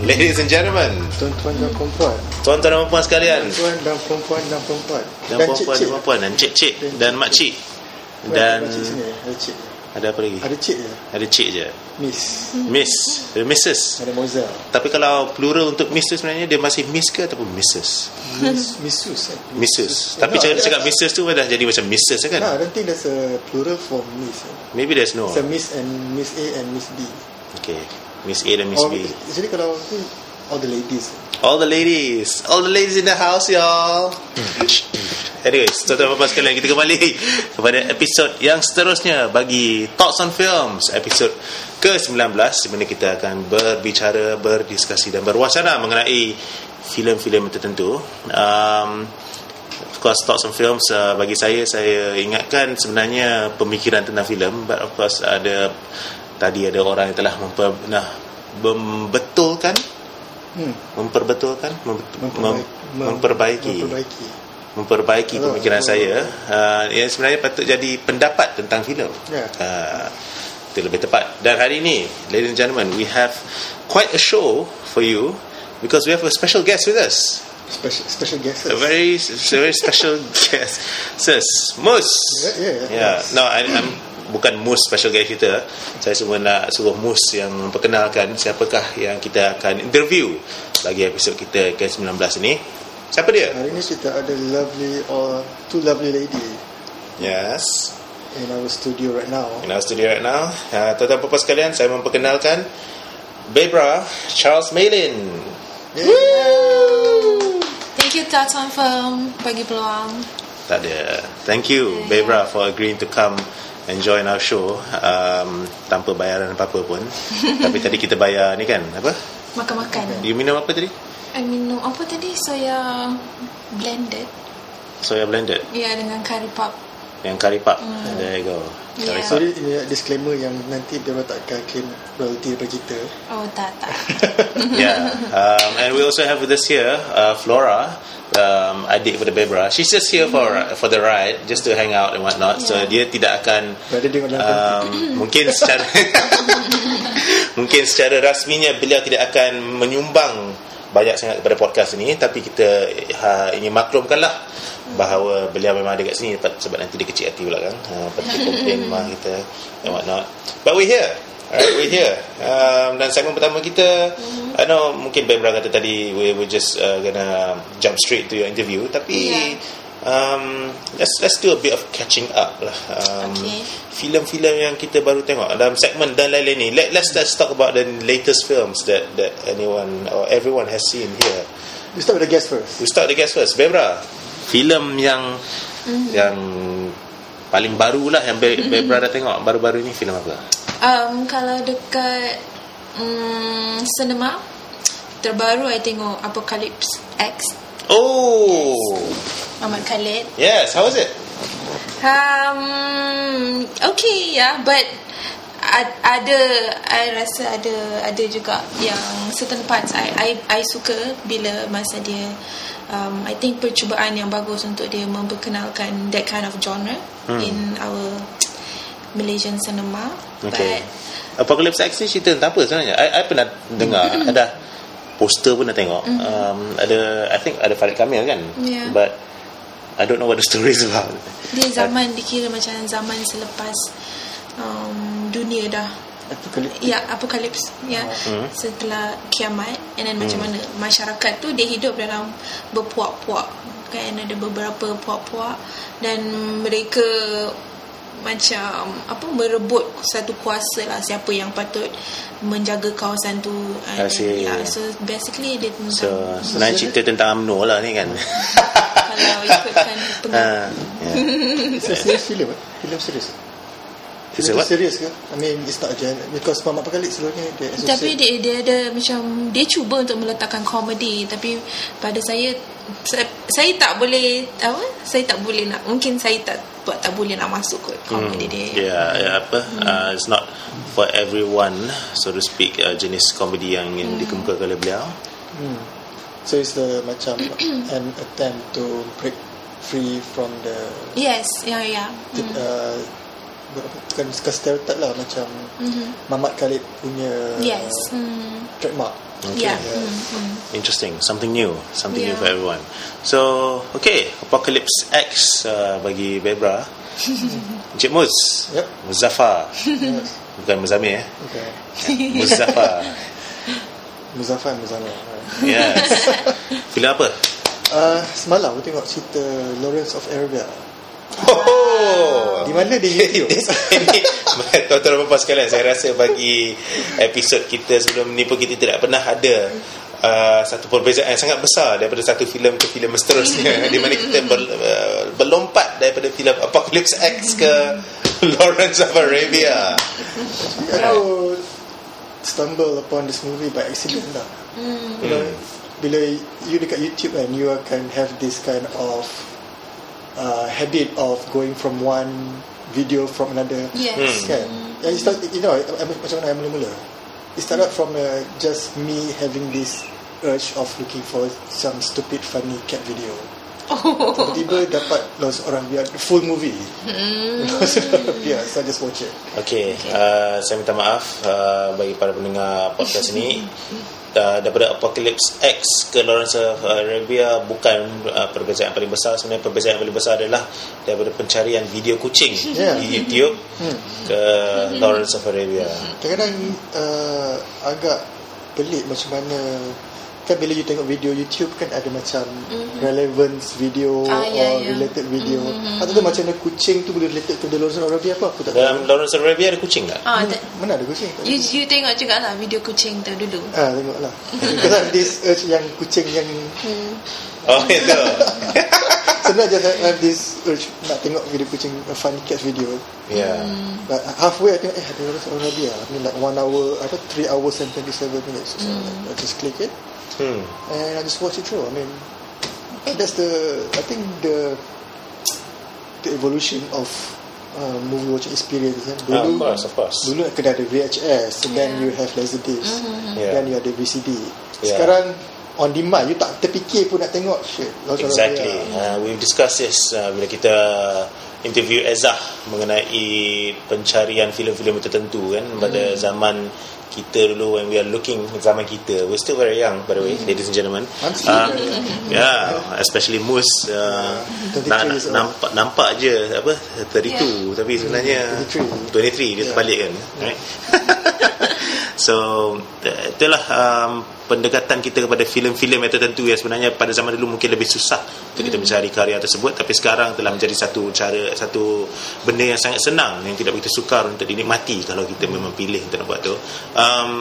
Ladies and gentlemen, Tuan-tuan dan perempuan tuan-tuan dan puan sekalian, Tuan dan perempuan dan perempuan dan perempuan dan perempuan dan cik-cik dan makcik. Dan Makcik sini Ada cik ada apa lagi? Ada cik je Ada cik je. Miss Miss, ada Mrs. Ada Mozell Tapi kalau plural untuk Miss tu sebenarnya dia masih Miss ke ataupun Mrs. Miss Missus eh? Mrs. Tapi cakap cakap Mrs tu dah jadi macam Mrs No, kan? I don't think there's a plural for Miss eh. Maybe there's no. It's a Miss and Miss A and Miss B Okay. Miss A dan Miss Or, B. Jadi kalau tu All the ladies All the ladies All the ladies in the house y'all Anyways Tuan-tuan dan sekalian Kita kembali Kepada episod yang seterusnya Bagi Thoughts on Films Episod ke-19 Di mana kita akan berbicara Berdiskusi dan berwacana Mengenai filem-filem tertentu. Um, Of course Thoughts on Films uh, Bagi saya Saya ingatkan sebenarnya Pemikiran tentang filem But of course ada Tadi ada orang yang telah memper, nah, Membetulkan hmm. memperbetulkan mem- mem- Memperbaiki. Memperbaiki Memperbaiki Hello, pemikiran hello. saya uh, yang sebenarnya patut jadi pendapat tentang filem. Ya. uh, itu lebih tepat. Dan hari ini ladies and gentlemen we have quite a show for you because we have a special guest with us. Special, special guests a very a very special guest. Sis Mus. Yeah, yeah, yeah. yeah. no I, I'm bukan Mus special guest kita. Saya cuma nak suruh Mus yang memperkenalkan siapakah yang kita akan interview bagi episod kita ke-19 ini siapa dia Hari ni kita ada lovely Or two lovely lady yes In our studio right now in our studio right now uh, tuan-tuan puan sekalian saya memperkenalkan Bebra Charles Malin Thank you Tatan Firm bagi peluang. Tak ada. Thank you, Bebra, for agreeing to come and join our show um, tanpa bayaran apa-apa pun. Tapi tadi kita bayar ni kan, apa? Makan-makan. You minum apa tadi? I minum apa tadi? Soya blended. Soya blended. Ya dengan curry pop. Yang kari pap. There you go. Yeah. Sorry ini disclaimer yang nanti dia tak akan claim royalty daripada kita Oh tak tak. Yeah. Um, and we also have with us here uh, Flora, um, adik kepada Bebra. She's just here for for the ride, just to hang out and whatnot. So dia tidak akan Berada di dalam um, mungkin secara mungkin secara rasminya beliau tidak akan menyumbang banyak sangat kepada podcast ini tapi kita ha, ingin maklumkanlah bahawa beliau memang ada kat sini sebab, nanti dia kecil hati pula kan. Ha, nanti komplain mah kita and what not but we here Alright, we're here. Um, Dan segmen pertama kita I know mungkin Bebra kata tadi We were just uh, gonna Jump straight to your interview Tapi Yeah. Um, Let's let's do a bit of catching up lah um, Okay. filem-filem yang kita baru tengok dalam segmen dan lain-lain ni. Let, let's let's talk about the latest films that that anyone or everyone has seen here. You start with the guest first We start the guest first. Bebra, filem yang yang paling baru lah yang Be- Bebra dah tengok baru-baru ni filem apa? Um, kalau dekat um, cinema terbaru I tengok Apocalypse X Oh, Muhammad Khalid. yes. How was it? Um, okay, yeah, but ad- ada, I rasa ada, ada juga yang certain parts I, I, I suka bila masa dia, um, I think percubaan yang bagus untuk dia memperkenalkan that kind of genre Hmm. in our Malaysian cinema. Okay. Apocalypse X ni cerita tentang apa sebenarnya? I, I pernah dengar ada poster pun dah tengok. Um, ada I think ada Farid Kamil kan? Yeah. But I don't know what the story is about. Dia zaman dikira macam zaman selepas um, dunia dah Apocalypse Ya, apokalips ya. Hmm. Setelah kiamat and then macam mana masyarakat tu dia hidup dalam berpuak-puak kan ada beberapa puak-puak dan mereka macam apa merebut satu kuasa lah siapa yang patut menjaga kawasan tu I see. ya so basically dia tentang So sebenarnya cerita tentang UMNO lah ni kan. kalau ikutkan Ah, pengaruh yeah. It's a serious film? Film serius It's a what? serius ke? I mean it's not genre Because Muhammad Pakalik sebelumnya dia associate Tapi dia dia ada macam dia cuba untuk meletakkan komedi tapi pada saya saya, saya tak boleh apa? Saya tak boleh nak mungkin saya tak buat tak boleh nak masuk kot komedi dia. Yeah, yeah, apa? Uh, it's not for everyone, so to speak, uh, jenis komedi yang ingin dikemukakan oleh beliau. hmm. So it's the macam An attempt to break free from the Yes, ya ya. mm. uh, ber- bukan bukan stereotype lah macam Mhm. Mamat Khalid punya Yes. Hmm. trademark. Ya. Yes. Hmm. hmm. Interesting, something new, something new Yeah. for everyone. So, okay, Apocalypse X uh, bagi Bebra. Encik Muz, Yep. Muzaffar, yes. bukan Muzamil eh. Okay. Muzaffar. Muzaffar Muzaffar. Right. Yes. Filem apa? Uh, semalam aku tengok cerita Lawrence of Arabia. Oh. Di mana di YouTube? Ini tuan-tuan dan puan sekalian saya rasa bagi episod kita sebelum ni pun kita tidak pernah ada uh, satu perbezaan yang sangat besar daripada satu filem ke filem seterusnya di mana kita ber, uh, berlompat daripada filem Apocalypse X ke Lawrence of Arabia. Aku stumble upon this movie by accident lah. You know, bila you dekat YouTube kan, you akan have this kind of uh, habit of going from one video from another. Yes. Hmm. Kan? And it start, you know, macam mana I mula-mula. It started from uh, just me having this urge of looking for some stupid funny cat video. Oh. Tiba-tiba dapat lots orang biar full movie. yeah, so I just watch it. Okey, uh, saya minta maaf uh, bagi para pendengar podcast ini. Uh, daripada Apocalypse X ke Lawrence of Arabia bukan uh, perbezaan yang paling besar sebenarnya perbezaan yang paling besar adalah daripada pencarian video kucing Yeah. di YouTube Hmm. ke Lawrence of Arabia. Kadang-kadang uh, agak pelik macam mana kan bila you tengok video YouTube kan ada macam mm-hmm. relevance video Ah, ya, or ya. related video. Mm-hmm. Atau tu macam mana kucing tu boleh related to the Lawrence of Arabia apa aku tak tahu. Dalam Lawrence of Arabia ada kucing tak? Ah, mana, mana ada kucing? Tak ada. you you tengok juga lah video kucing tu dulu. Ah, tengoklah. Because I have this urge yang kucing yang Hmm. Oh itu. sebenarnya just have this urge nak tengok video kucing uh, funny cats video. Ya. But halfway I tengok eh ada Lawrence of Arabia. I mean like one hour apa three hours and 27 minutes. So I just click it. Hmm. and I just watch it through. I mean, that's the I think the the evolution of uh, movie watching experience. Kan? Ah, Dulu, of course, of course. dulu kena ada VHS, and then Yeah. you have laserdisc, Yeah. then you ada VCD. Yeah. Sekarang on demand, you tak terfikir pun nak tengok shit. Exactly. yeah. Uh, we've discussed this uh, bila kita interview Ezah mengenai pencarian filem-filem tertentu kan pada zaman kita dulu when we are looking zaman kita. We're still very young by the way ladies and gentlemen. Uh, yeah especially Mus uh, 23 na- nampak nampak je apa 32 tapi sebenarnya 23. 23 dia Yeah. terbalik kan right? so itulah um, pendekatan kita kepada filem-filem yang tertentu yang sebenarnya pada zaman dulu mungkin lebih susah untuk kita mencari karya tersebut tapi sekarang telah menjadi satu cara satu benda yang sangat senang yang tidak begitu sukar untuk dinikmati kalau kita memang pilih untuk buat tu um,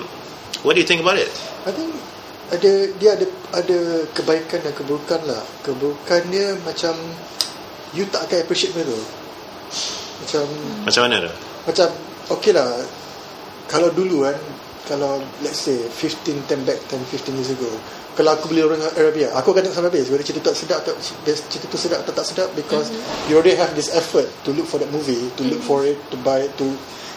what do you think about it? I think ada dia ada ada kebaikan dan keburukan lah. Keburukan dia macam you tak akan appreciate benda tu. Macam macam mana tu? macam okay lah kalau dulu kan kalau let's say 15 10 back 10 15 years ago kalau aku beli orang Arabia aku akan tengok sampai habis. Whether cerita tu sedap atau cerita tu sedap atau tak sedap because you already have this effort to look for that movie to look for it to buy it to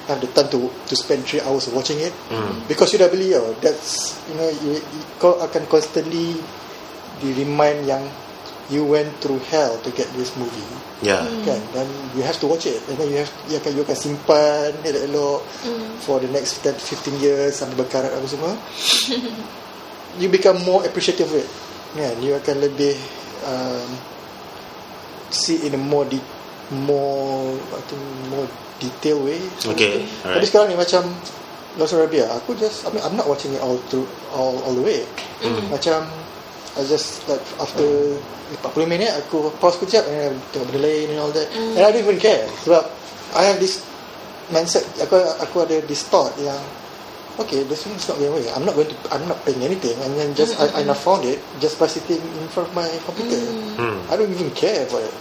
have the time to to spend 3 hours watching it. Hmm. because you dah beli oh, that's you know you, you, kau akan constantly di remind yang you went through hell to get this movie. Ya kan? Dan you have to watch it. And then you have you akan you akan simpan elok-elok for the next 10 15 years sampai berkarat apa semua. You become more appreciative of it. Kan? You akan lebih um, see in a more de- more I think more detailed way. Okay, tapi alright. sekarang ni macam Lost Arabia aku just I mean I'm not watching it all through all all the way. Macam I just like after 40 minit aku pause kejap and then tengok benda lain and all that. And I don't even care sebab I have this mindset aku aku ada this thought yang okay this thing is not going away. I'm not going to I'm not paying anything. And then just I, I now found it just by sitting in front of my computer. Hmm. I don't even care about it.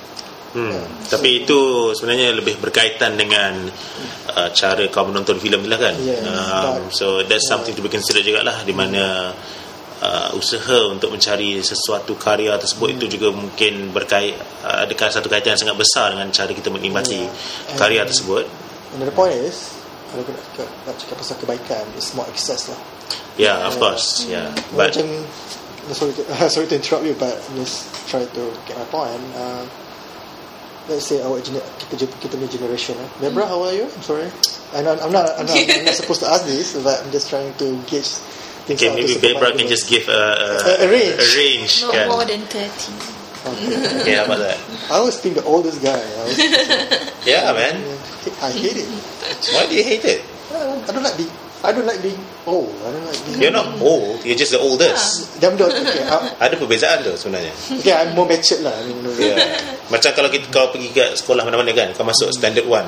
Hmm. Ya. Tapi itu sebenarnya lebih berkaitan dengan uh, cara kau menonton filem lah kan. Yes, um, but- so that's something to be considered juga lah di mana uh, usaha untuk mencari sesuatu karya tersebut itu juga mungkin berkait uh, adakah satu kaitan yang sangat besar dengan cara kita menikmati Yeah. karya And- tersebut. another point is kalau aku nak cakap, nak cakap pasal kebaikan it's more access lah Yeah, of course. Yeah. But macam sorry to, sorry to interrupt you but just try to get my point uh, let's say our gener- kita kita punya generation eh. Debra how are you I'm sorry and I'm, I'm not I'm not, I'm not supposed to ask this but I'm just trying to gauge Okay, maybe Bebra can just give a, A- a range. A range Not kan? more than 30 Okay, how about that? I always think the oldest guy I, always, Yeah, man. I hate it Why do you hate it? I don't like being I don't like being old I don't like being You're not old. You're just the oldest. Jam dot okay, Ada perbezaan tu sebenarnya. okay I'm more matured lah I mean Yeah. Macam kalau kita kau pergi ke sekolah mana-mana kan, kau masuk standard one.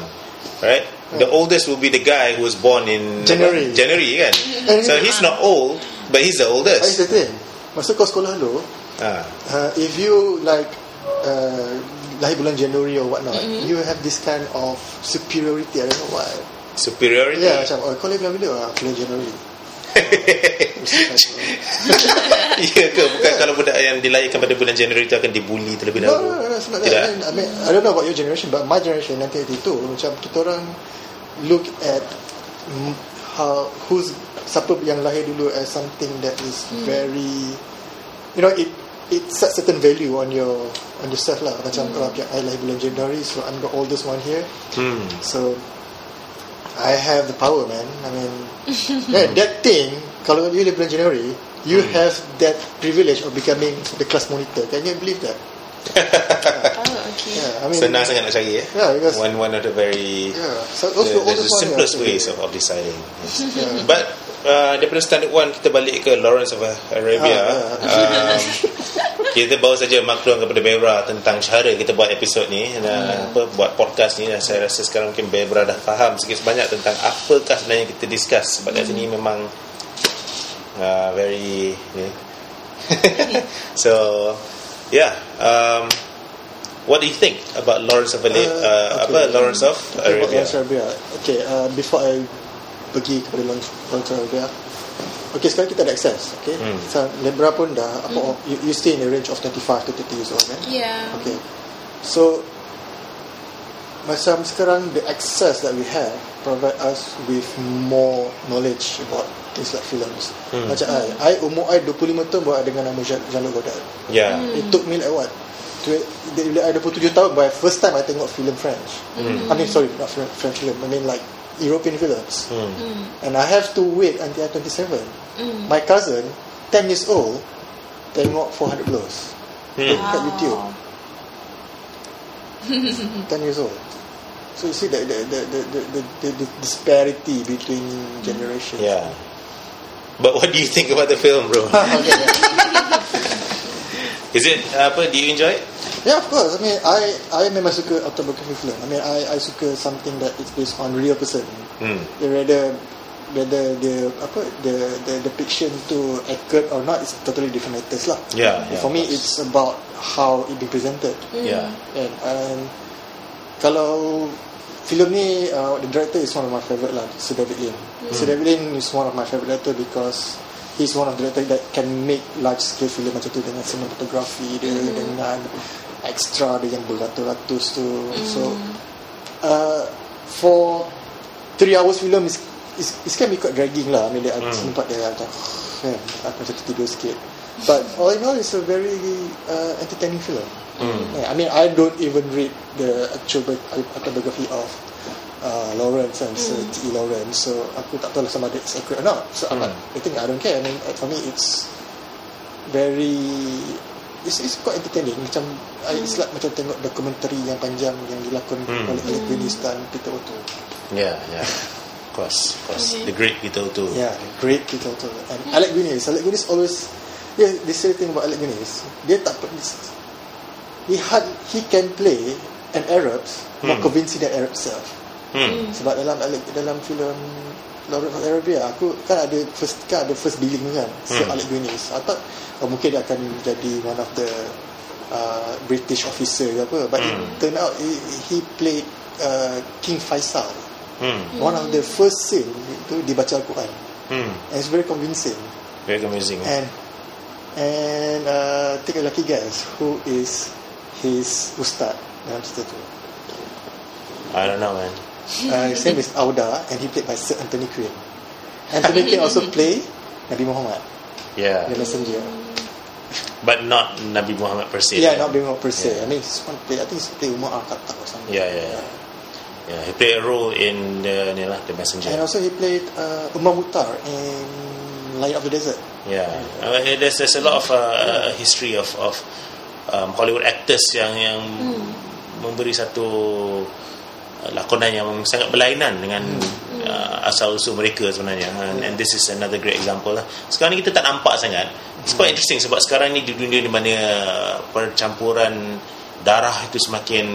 Right? The oldest will be the guy who was born in January. January kan. So he's not old, but he's the That's oldest. the thing Masa kau sekolah dulu Ah. uh, If you like uh, Lahir bulan January or whatnot You have this kind of Superiority I don't know why Superiority. Yeah macam Oh kau lahir bulan bila ah, Bulan January Ya ke bukan kalau budak yang dilahirkan pada bulan Januari itu akan dibuli terlebih No, dahulu. no, no, no, it's not Tidak. I mean, I don't know about your generation, but my generation nanti itu macam kita orang look at how who's siapa yang lahir dulu as something that is very, you know, it it sets certain value on your on yourself lah. Macam oh, okay, I lahir bulan January, so I'm the oldest one here. Hmm. So I have the power, man. I mean, yeah, that thing. Kalau you live bulan January, you have that privilege of becoming the class monitor. Can you believe that? Oh okay Yeah, I mean, Senang sangat nak cari eh. Yeah, because One one of the very yeah. So the, also, the, the simplest ways of, of deciding. Yeah. But uh, daripada standard one kita balik ke Lawrence of Arabia. Ah, um, kita baru saja maklum kepada Bebra tentang cara kita buat episod ni dan apa buat podcast ni dan saya rasa sekarang mungkin Bebra dah faham sikit sebanyak tentang apakah sebenarnya kita discuss sebab kat sini memang uh, very ni. so yeah um, what do you think about Lawrence of Arabia uh, Uh, apa okay. Lawrence of Okay, Arabia Lawrence Arabia. Okay, uh, before I pergi kepada Lawrence Lawrence Arabia. Okay, sekarang kita ada access. Okay, Hmm. so Lebra pun dah apa? You, you stay in the range of 25 to 30 years old, kan? Yeah Okay, so macam sekarang the access that we have provide us with more knowledge about things like films. Hmm. Macam I, I umur I 25 tahun buat dengan nama Jean- Jean-Luc Godard. yeah It took me like what? Bila I 27 tahun by first time I tengok film French. I mean sorry, not French, French film. I mean like European films. Hmm. And I have to wait until I'm 27. My cousin, 10 years old, tengok 400 Blows. Hmm. Kat YouTube. 10 years old. So you see the the the the, the, the, the, the disparity between generations. Yeah. But what do you think about the film, bro? okay, Is it apa? Do you enjoy it? Yeah, of course. I mean, I I memang suka autobiography film. I mean, I I suka something that is based on real person. Hmm. Rather whether the apa the the the fiction to accurate or not is totally different matters lah. Yeah, yeah, For me, it's about how it be presented. Yeah. And, and kalau filem ni uh, the director is one of my favorite lah, Sir David Lean. Sir David Lean is one of my favorite director because he's one of the director that can make large scale film macam tu dengan cinematography dia dengan extra dia yang beratus-ratus tu. So uh, for three hours film is is, is can be quite dragging lah. I mean, dia mm. sempat dia macam man, aku macam tertidur sikit. But all in all, it's a very uh, entertaining film. Hmm. Yeah, I mean, I don't even read the actual bi- autobiography of uh, Lawrence and Sir T. Lawrence, so aku tak tahu lah sama ada it's accurate or not. So I'm Hmm. like, I think I don't care. I mean, uh, for me, it's very it's, it's quite entertaining macam I it's like macam tengok dokumentari yang panjang yang dilakon Hmm. oleh Guinness dan Peter Otto Yeah, yeah. Course, of course. Okay. The great Peter too. Yeah, great Peter Otto. And Alec Guinness, Alec Guinness always, yeah, this silly thing about Alec Guinness, dia tak he had, he can play an Arab more Hmm. convincing than Arab self. Hmm. Sebab dalam Alec, dalam filem Lawrence of Arabia, aku kan ada first kan ada first billing kan, Sir Hmm. Alec Guinness. I thought oh, mungkin dia akan jadi one of the uh, British officer ke apa, but Hmm. it turned out he, he played uh, King Faisal. Hmm. One of the first scene itu dibaca Al-Quran. Hmm. And it's very convincing. Very amusing. And and uh, take a lucky guess who is his ustad dalam cerita tu. I don't know, man. Uh, his name is Auda and he played by Sir Anthony Quinn. Anthony Quinn also play Nabi Muhammad, Yeah. the messenger. but not Nabi Muhammad per se. Yeah, not being more per se. I mean, it's one play. I think it's play Umar Al Khattab or something. Yeah, yeah, yeah. Yeah, he played a role in the ni lah, the messenger. And also he played uh, Umar Mukhtar in Light of the Desert. Yeah, uh, there's there's a lot of uh, history of of um, Hollywood actors yang yang memberi satu uh, lakonan yang sangat berlainan dengan uh, asal usul mereka sebenarnya. And, and this is another great example lah. Sekarang ni kita tak nampak sangat. It's quite interesting sebab sekarang ni di dunia di mana percampuran darah itu semakin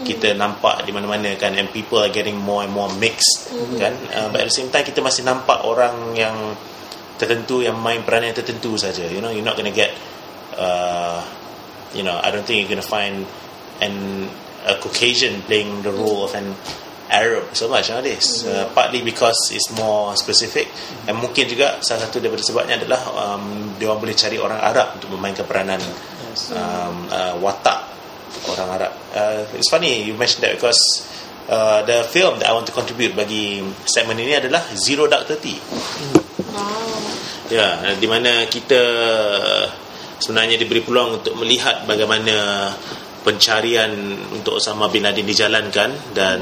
kita nampak di mana-mana kan and people are getting more and more mixed kan? Uh, but at the same time kita masih nampak orang yang tertentu yang main peranan yang tertentu saja. You know you're not going to get uh, you know I don't think you're going to find an a Caucasian playing the role of an Arab so much nowadays. Uh, partly because it's more specific. And mungkin juga salah satu daripada sebabnya adalah um, dia orang boleh cari orang Arab untuk memainkan peranan um, uh, watak orang Arab uh, it's funny you mentioned that because uh, the film that I want to contribute bagi segmen ini adalah Zero Dark Thirty Wow. Ya, di mana kita sebenarnya diberi peluang untuk melihat bagaimana pencarian untuk Osama bin Laden dijalankan dan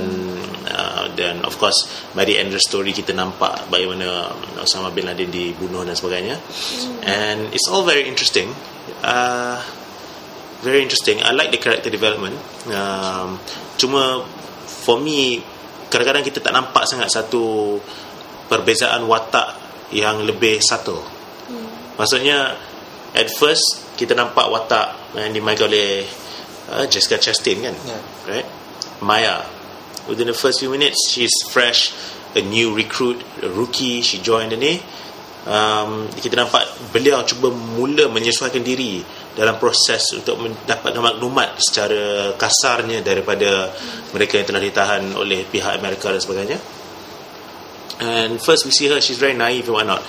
uh, dan of course of the story kita nampak bagaimana Osama bin Laden dibunuh dan sebagainya. And it's all very interesting. Uh, very interesting. I like the character development. Um, cuma for me kadang-kadang kita tak nampak sangat satu perbezaan watak yang lebih subtle. Maksudnya at first kita nampak watak yang dimainkan oleh uh, Jessica Chastain kan, Yeah. right? Maya. Within the first few minutes, she's fresh, a new recruit, a rookie. She joined ini. Um, kita nampak beliau cuba mula menyesuaikan diri dalam proses untuk mendapatkan maklumat secara kasarnya daripada mereka yang telah ditahan oleh pihak Amerika dan sebagainya. And first we see her, she's very naive and whatnot.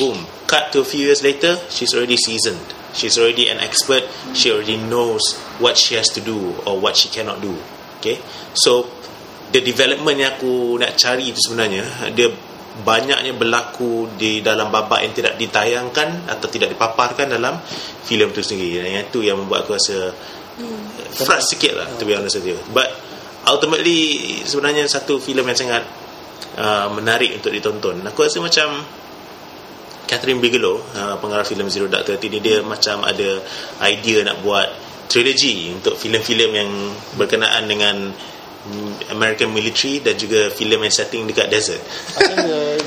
Boom. Cut to a few years later, she's already seasoned. She's already an expert. She already knows what she has to do or what she cannot do. Okay. So, the development yang aku nak cari itu sebenarnya, dia banyaknya berlaku di dalam babak yang tidak ditayangkan atau tidak dipaparkan dalam filem itu sendiri. Dan yang itu yang membuat aku rasa frust sikit lah, to be honest with you. But, ultimately, sebenarnya satu filem yang sangat uh, menarik untuk ditonton. Aku rasa macam Catherine Bigelow, uh, pengarah filem Zero Dark Thirty ni dia macam ada idea nak buat trilogy untuk filem-filem yang berkenaan dengan American military dan juga filem yang setting dekat desert. I think uh,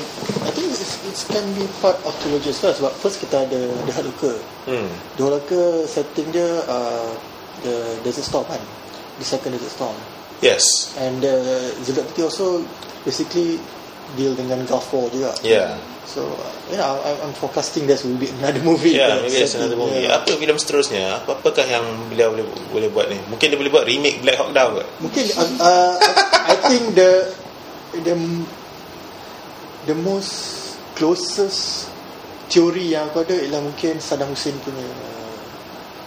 I think it's, it can be part of trilogy as well sebab first kita ada The Hard Looker. Hmm. The Hard setting dia uh, the Desert Storm kan. The second Desert Storm. Yes. And the Zero Dark Thirty also basically deal dengan Gulf War juga. Yeah. So uh, yeah, I, I'm forecasting there will be another movie. Yeah, maybe setting, another movie. yeah. Apa filem seterusnya? Apa apakah yang beliau boleh boleh buat ni? Mungkin dia boleh buat remake Black Hawk Down ke? Mungkin uh, uh, I think the the the most closest teori yang aku ada ialah mungkin Saddam Hussein punya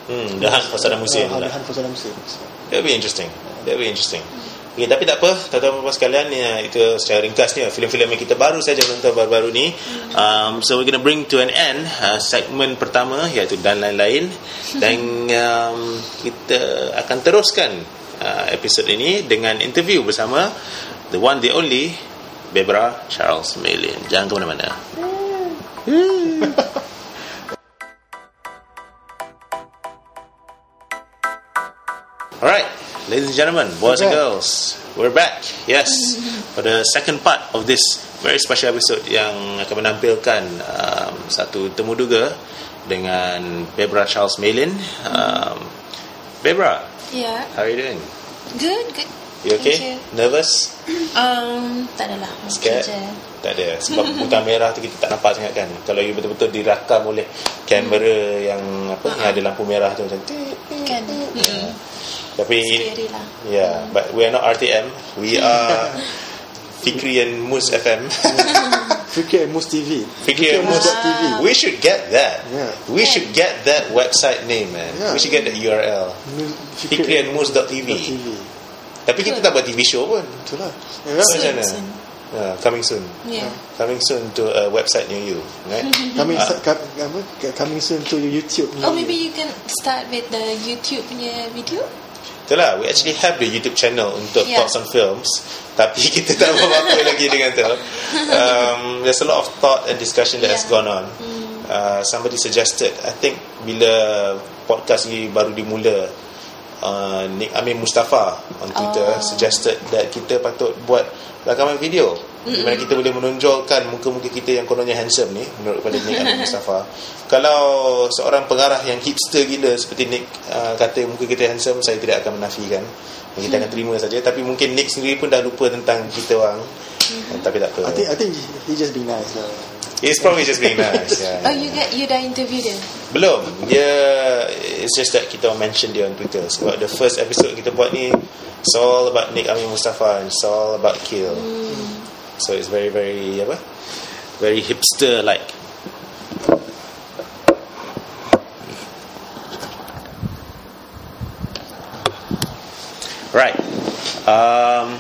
Hmm, The Hunt for Saddam Hussein. uh, lah. The Hunt for Saddam Hussein. So, be interesting. That will be interesting. Okay, tapi tak apa, tuan-tuan dan puan sekalian, ya, itu secara ringkasnya filem-filem yang kita baru saja menonton baru-baru ni. Um, so we're going to bring to an end uh, segmen pertama iaitu dan lain-lain dan um, kita akan teruskan uh, episod ini dengan interview bersama the one the only Bebra Charles Malin. Jangan ke mana-mana. Alright, ladies and gentlemen, boys and back. girls, we're back. Yes, for the second part of this very special episode yang akan menampilkan um, satu temu duga dengan Bebra Charles Malin. Um, Bebra, Yeah. how are you doing? Good, good. You okay? Thank you. Nervous? Um, tak adalah. Scared? Okay je. Tak ada Sebab butang merah tu kita tak nampak sangat kan Kalau you betul-betul dirakam oleh Kamera yang apa Yang ada lampu merah tu macam tit, Kan. tit. Tapi Scary lah. Yeah, but we are not RTM. We are Fikri and Mus FM. Fikir and Mus TV. Fikri and Mus TV. We should get that. Yeah. We should get that website name, man. Yeah. We should get the URL. Fikri and Mus.tv. TV. Tapi kita tak buat TV show pun. Itulah. Macam mana? Soon, soon. Uh, coming soon. Yeah. Coming soon to a website near you, right? Coming, Ah. uh, apa, coming soon to YouTube. Oh maybe you can start with the YouTube punya video. Itulah, we actually have the YouTube channel untuk Yeah. Thoughts on Films Tapi kita tak buat apa lagi dengan tu um, There's a lot of thought and discussion that has Yeah. gone on uh, Somebody suggested I think bila podcast ni baru dimula uh, Nick Amin Mustafa on Twitter Oh. suggested that kita patut buat rakaman video. Di mana kita boleh menonjolkan muka-muka kita yang kononnya handsome ni menurut pada Nick Amin Mustafa. Kalau seorang pengarah yang hipster gila seperti Nick uh, kata muka kita handsome saya tidak akan menafikan. Dan kita akan terima saja. Tapi mungkin Nick sendiri pun dah lupa tentang kita orang. Uh, tapi tak apa. I think I think he just being nice lah. He's probably just being nice yeah. Oh you get you dah interview dia. Belum. Dia It's just that kita mention dia on Twitter. Sebab the first episode kita buat ni It's all about Nick Amin Mustafa and It's all about Kill So it's very very Apa? Very hipster like. Right. Um,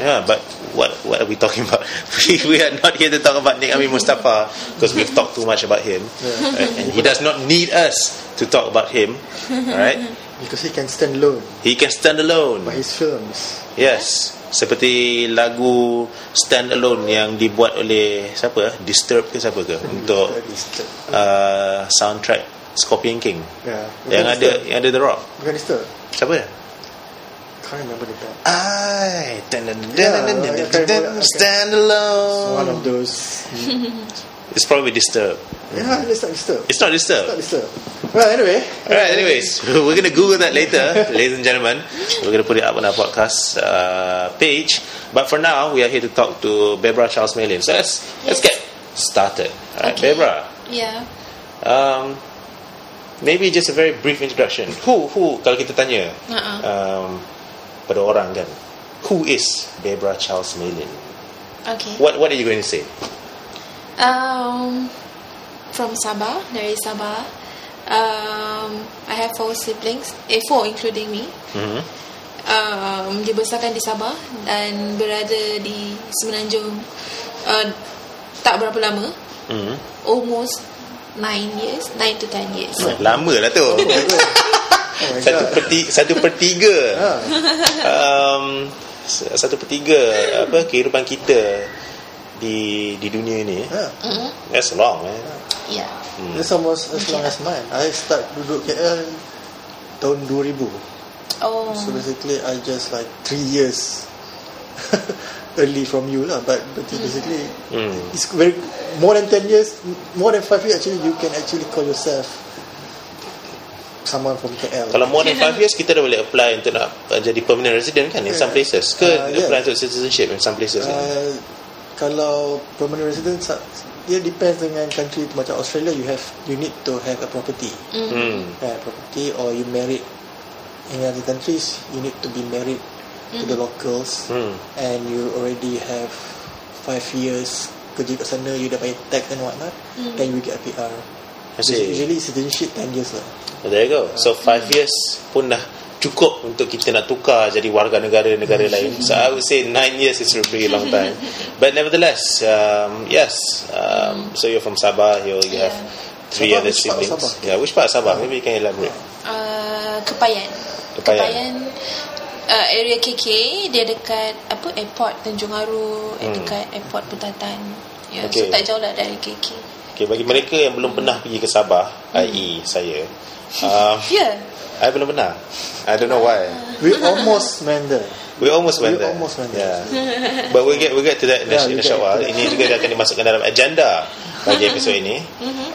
Yeah but What what are we talking about? we, we are not here to talk about Nick Amin Mustafa because we've talked too much about him, right? and he does not need us to talk about him. Right, Because he can stand alone he can stand alone. by his films. Yes, seperti lagu Stand Alone yang dibuat oleh siapa? Disturb ke siapa ke untuk uh, soundtrack Scorpion King. Yeah. Yang ada yang ada The Rock. Bukan Disturb. Siapa ya? Can't remember the band. I dun, dun, dun, Yeah, dun, dun, dun, dun. Okay. stand It's alone. one of those. It's probably Disturb. Yeah, it's not Disturb. It's not Disturb. Not Disturb. Well, anyway. Alright, anyways, we're going to Google that later, ladies and gentlemen. We're going to put it up on our podcast uh, page. But for now, we are here to talk to Bebra Charles Malin. So let's let's get started. Alright, Okay. Bebra. Yeah. Um, maybe just a very brief introduction. Who who kalau kita tanya Uh-uh. um, pada orang kan, who is Bebra Charles Malin? Okay. What what are you going to say? Um, from Sabah, dari Sabah. Um, I have four siblings, eh four including me. Mm-hmm. Um, dibesarkan di Sabah dan berada di Semenanjung uh, tak berapa lama, Mm-hmm. almost nine years, nine to ten years. Lama lah tu. Oh. Oh satu per satu per tiga. Ah, um, satu per tiga apa kehidupan kita di di dunia ni ah. Mm-hmm. that's long man Yeah. It's almost as long as mine. I start duduk KL tahun 2000. Oh. So basically, I just like three years early from you lah. But but basically, Hmm. it's very more than ten years, more than five years. Actually, you can actually call yourself someone from KL. kalau more than 5 years kita dah boleh apply untuk nak uh, jadi permanent resident kan in some places ke Uh, yeah. apply untuk citizenship in some places kan? Uh, kalau permanent resident, dia depends dengan country macam Australia. You have you need to have a property, hmm. uh, property, or you married. In other countries, you need to be married to the locals. Hmm. and you already have five years kerja kat sana you dah bayar tax and whatnot then you get a PR I see. usually citizenship 10 years lah there you go so 5 years pun dah cukup untuk kita nak tukar jadi warga negara-negara lain so I would say 9 years is a really long time but nevertheless um, yes um, so you're from Sabah you, you have three Sabah, other which part of siblings Sabah? yeah which part of Sabah maybe you can elaborate Uh, Kepayan. Kepayan. uh, area KK dia dekat apa airport Tanjung Aru Hmm. dekat airport Putatan. Ya, Okay. so tak jauh lah dari KK. Okay, bagi mereka yang belum pernah pergi ke Sabah, i.e. saya, um, Ya. I belum pernah. I don't know why. we almost went there We almost went We there. almost went Yeah. But we get we get to that in a, Yeah, in a we short while. Ini juga akan dimasukkan dalam agenda bagi episod ini.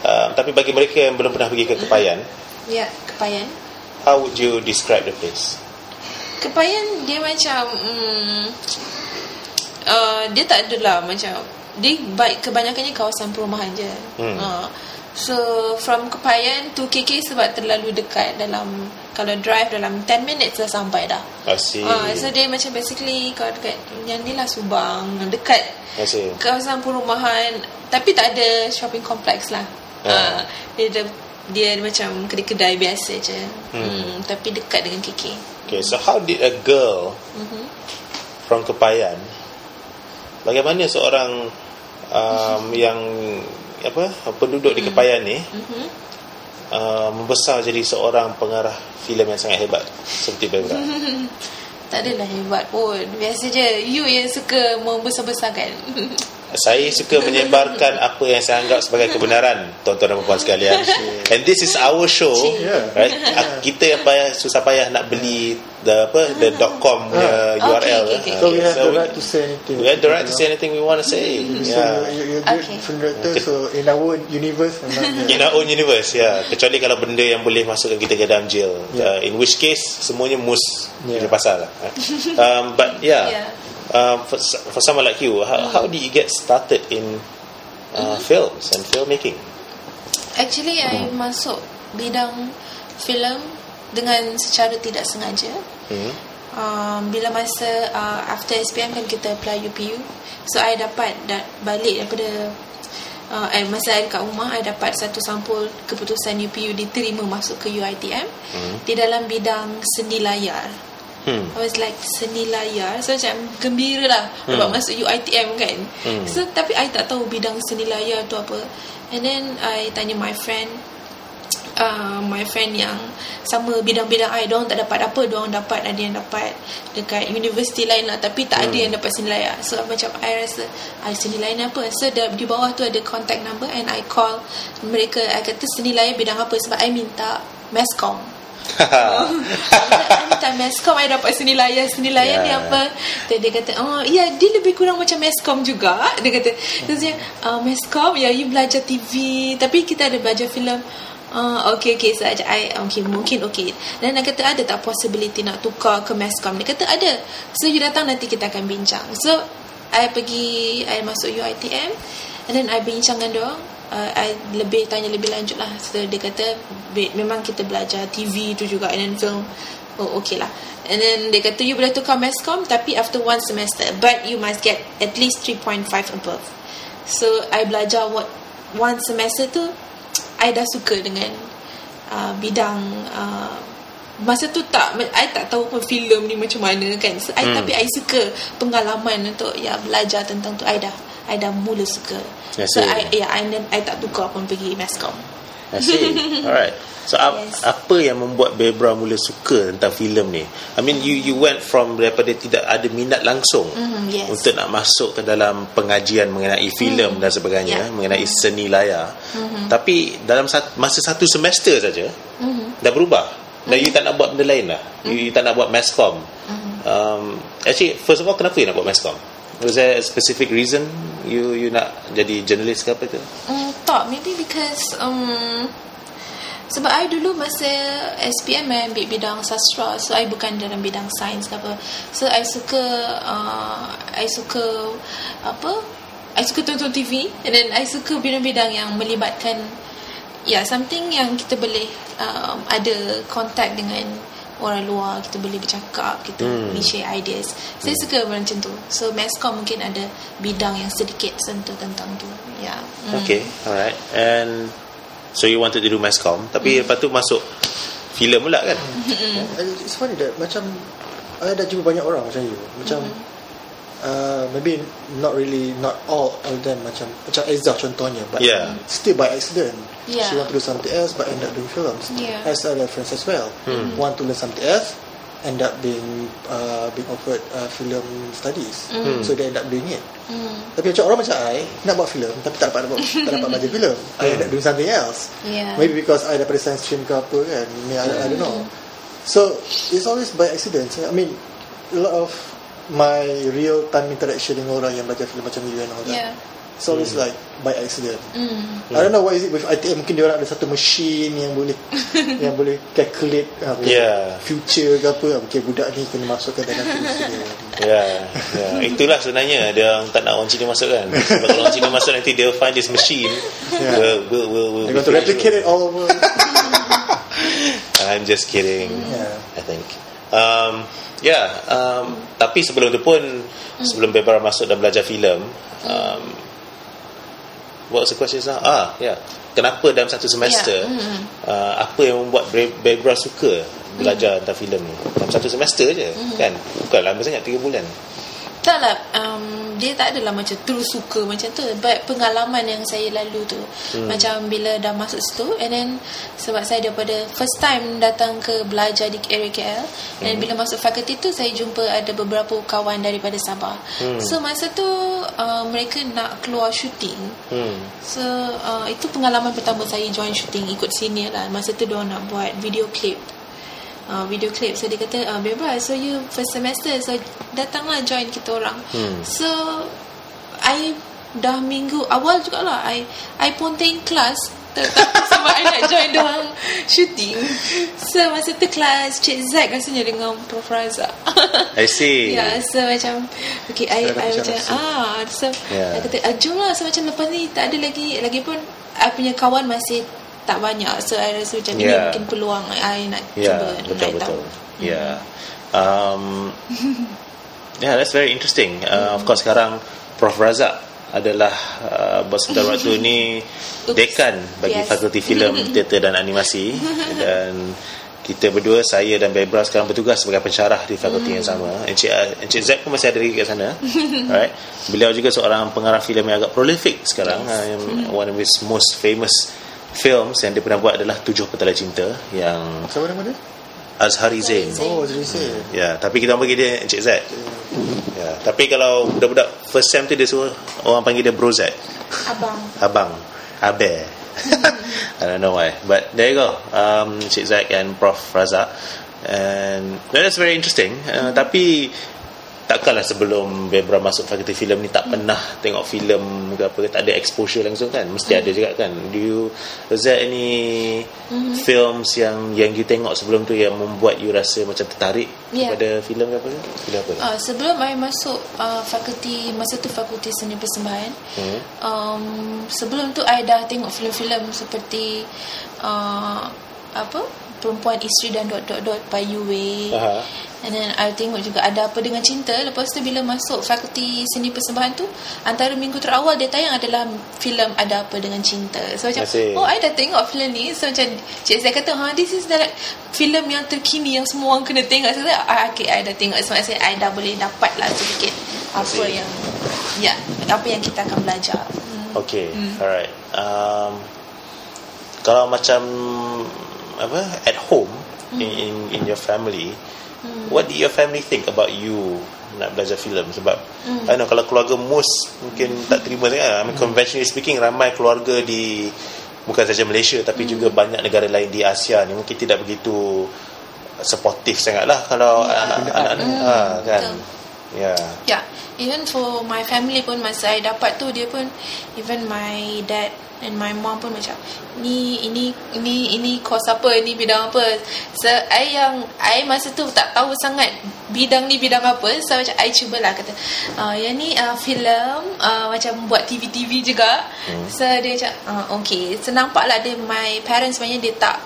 Um, tapi bagi mereka yang belum pernah pergi ke Kepayan, Ya, Kepayan. how would you describe the place? Kepayan dia macam mm, uh, dia tak adalah macam dia baik kebanyakannya kawasan perumahan je. Hmm. Uh, so from Kepayan to KK sebab terlalu dekat dalam kalau drive dalam 10 minutes dah sampai dah. I see. Ah, so dia macam basically kalau dekat yang ni lah Subang dekat I see. kawasan perumahan tapi tak ada shopping complex lah. Ah. Ah, dia dia, dia macam kedai-kedai biasa je. Hmm. Hmm. tapi dekat dengan KK. Okay, so how did a girl Mhm. from Kepayan bagaimana seorang um, yang apa penduduk di Kepayan ni Mhm. uh, membesar jadi seorang pengarah filem yang sangat hebat. Seperti Bebra. Tak adalah hebat pun. Biasa je. You yang suka Membesar-besarkan Saya suka menyebarkan apa yang saya anggap sebagai kebenaran tuan-tuan dan puan sekalian. And this is our show. Yeah. Right? Ah, Kita yang payah susah payah nak beli the apa the .com punya Okay, URL. okay, eh. okay. So we have So the right to say anything. We have the right to say anything we want to say. So Yeah. you, you're a good Okay. director. So in our universe, In our own universe, yeah. Kecuali kalau benda yang boleh masukkan kita ke dalam jail. Uh, Yeah. in which case, semuanya mus Yeah. pasal lah. um, but yeah, Yeah. Um, for, for someone like you, how, how did you get started in uh, films and filmmaking? Actually I masuk Bidang filem Dengan secara tidak sengaja Hmm. um, Bila masa uh, After SPM kan kita apply UPU So I dapat da- Balik daripada uh, eh, Masa I dekat rumah I dapat satu sampul Keputusan UPU Diterima masuk ke UITM Hmm. Di dalam bidang Seni layar Hmm. I was like seni layar. So macam gembira lah hmm. Dapat masuk UITM kan. Hmm. So tapi I tak tahu bidang seni layar tu apa. And then I tanya my friend uh, My friend yang Sama bidang-bidang I Diorang tak dapat apa Diorang dapat Ada yang dapat Dekat universiti lain lah. Tapi tak ada yang dapat seni layar. So macam I rasa I seni layar ni apa? So da- di bawah tu ada contact number And I call Mereka. I kata seni layar bidang apa? Sebab I minta Mescom Minta meskom I dapat seni layar Seni layar Ya. ni apa? Dia, dia kata Oh ya dia lebih kurang macam meskom juga. Dia kata Terus dia uh, Meskom ya you belajar TV Tapi kita ada belajar filem Uh, okay okay. So I, I okay mungkin okay. Dan dia kata ada tak possibility nak tukar ke meskom dia kata ada. So you datang nanti kita akan bincang. So I pergi I masuk UiTM and then I bincang dengan dia uh, I lebih tanya lebih lanjut lah. So dia kata "Be- memang kita belajar TV tu juga and then film. Oh okay lah. And then dia kata you boleh tukar meskom tapi after one semester but you must get at least 3.5 above. So I belajar what one semester tu I dah suka dengan uh, bidang uh, masa tu tak I tak tahu pun filem ni macam mana kan so, I, Hmm. tapi I suka pengalaman untuk ya belajar tentang tu I dah I dah mula suka I so. I ya I, I tak tukar pun pergi meskom I. Alright. So ap, Yes. apa yang membuat Bebra mula suka tentang filem ni? I mean you you went from daripada tidak ada minat langsung Mhm, yes. untuk nak masuk ke dalam pengajian mengenai filem dan sebagainya, Yeah. mengenai seni layar. Tapi dalam sat, masa satu semester saja Mhm. dah berubah. Dan you tak nak buat benda lain lah. You, you tak nak buat masscom. Um, actually, first of all, kenapa you nak buat masscom? Was there a specific reason you you nak jadi journalist ke apa ke? Mm, tak, maybe because um, sebab I dulu masa SPM I ambil bidang sastra so I bukan dalam bidang sains ke apa so I suka uh, I suka apa I suka tonton TV and then I suka bidang-bidang yang melibatkan ya yeah, something yang kita boleh um, ada contact dengan orang luar kita boleh bercakap kita Hmm. hmm. boleh share ideas saya suka macam tu so masscom mungkin ada bidang yang sedikit sentuh tentang tu ya yeah. mm. Okay, alright. And so you wanted to do masscom, tapi lepas tu masuk filem pula kan? And it's funny that macam I dah jumpa banyak orang macam you macam uh, maybe not really not all of them macam macam Ezra contohnya but Yeah. still by accident. Yeah. she want to do something else but end up doing films. Yeah. as other friends as well. Want to learn something else end up being uh, being offered uh, film studies. So they end up doing it. Mm. tapi macam orang macam I nak buat filem tapi tak dapat dapat tak dapat belajar filem I end up doing something else. Yeah. maybe because I daripada science stream ke apa kan I, I, I don't know. So it's always by accident. I mean a lot of my real time interaction dengan orang yang belajar filem macam you and all that Yeah. it's always like by accident Mm. I don't know what is it with ITM mungkin dia orang ada satu machine yang boleh yang boleh calculate apa Yeah. future ke apa mungkin budak ni kena masukkan dalam dia Ya, yeah, Itulah sebenarnya dia orang tak nak orang Cina masuk kan. Sebab kalau orang Cina masuk nanti they'll find this machine. Yeah. Will, will, will, will they're going to replicate it all over I'm just kidding. Yeah. I think. Um, yeah. Um, tapi sebelum tu pun sebelum Bebara masuk dan belajar filem, um, what was the question now? Ah, yeah. Kenapa dalam satu semester Yeah, mm. uh, apa yang membuat Bebara suka belajar tentang filem ni? Dalam satu semester je, kan? Bukan lama sangat 3 bulan. Tak lah um, dia tak adalah macam terus suka macam tu but pengalaman yang saya lalu tu hmm. macam bila dah masuk situ and then sebab saya daripada first time datang ke belajar di area KL hmm. dan bila masuk fakulti tu saya jumpa ada beberapa kawan daripada Sabah hmm. so masa tu uh, mereka nak keluar shooting hmm. so uh, itu pengalaman pertama saya join shooting ikut senior lah masa tu dia nak buat video clip uh, video clip. So dia kata uh, bebas. So you first semester. So datanglah join kita orang. Hmm. so I dah minggu awal jugalah I I pun take kelas sebab I nak join doang shooting. So masa tu kelas Cik Zack rasanya dengan Prof. Raza I see. Yeah so macam okay I, I macam ah. So yeah. I kata ah, jom lah. So macam lepas ni tak ada lagi. Lagi pun I punya kawan masih tak banyak. So I rasa macam yeah. ni mungkin peluang I nak yeah, cuba betul, naik betul. tahu yeah. Um, yeah that's very interesting. Uh, of course sekarang Prof. Razak adalah uh, bos sementara waktu ni dekan bagi yes. fakulti filem teater dan animasi. Dan kita berdua saya dan Bebra sekarang bertugas sebagai pensyarah di fakulti mm. yang sama. Encik, Encik Zack pun masih ada lagi kat sana. Right beliau juga seorang pengarah filem yang agak prolific sekarang yes. uh, one of his most famous films yang dia pernah buat adalah Tujuh Petala Cinta yang siapa nama dia? Azhari Zain. Oh, Azhari Zain. Ya, tapi kita panggil dia Encik Z. Ya, tapi kalau budak-budak first sem tu dia semua orang panggil dia Bro Z. Abang. Abang. Abe. I don't know why. But there you go. Um, Encik Z and Prof Razak. And that's very interesting. Uh, mm-hmm. Tapi takkanlah sebelum Bebra masuk fakulti filem ni tak pernah tengok filem ke apa tak ada exposure langsung kan mesti ada juga kan do you is there any mm-hmm. films yang yang you tengok sebelum tu yang membuat you rasa macam tertarik yeah. kepada filem ke apa ke filem apa uh, sebelum saya masuk uh, fakulti masa tu fakulti seni persembahan hmm. um, sebelum tu saya dah tengok filem-filem seperti uh, apa perempuan isteri dan dot dot dot by Yue. Uh-huh. And then I tengok juga ada apa dengan cinta. Lepas tu bila masuk fakulti seni persembahan tu, antara minggu terawal dia tayang adalah filem ada apa dengan cinta. So macam, Masih. oh I dah tengok filem ni. So macam cik saya kata, ha this is the like, filem yang terkini yang semua orang kena tengok. So saya, ah, okay I dah tengok. So saya, I dah boleh dapat lah sedikit apa yang, ya, apa yang kita akan belajar. Hmm. Okay, hmm. alright. Um, kalau macam apa at home mm. in, in in your family mm. what do your family think about you nak belajar filem sebab mm. I know kalau keluarga mus mungkin tak terima sangat I mean mm. conventionally speaking ramai keluarga di bukan saja Malaysia tapi mm. juga banyak negara lain di Asia ni mungkin tidak begitu supportive sangatlah kalau mm. anak-anak mm. ha, kan ya yeah. yeah even for my family pun masa I dapat tu dia pun even my dad and my mom pun macam ni ini ini ini kos apa? Ini bidang apa? So I yang I masa tu tak tahu sangat bidang ni bidang apa. So macam I cubalah kata uh, yang ni uh, filem uh, macam buat TV-TV juga. Hmm. so dia macam uh, okay. So nampaklah dia my parents sebenarnya dia tak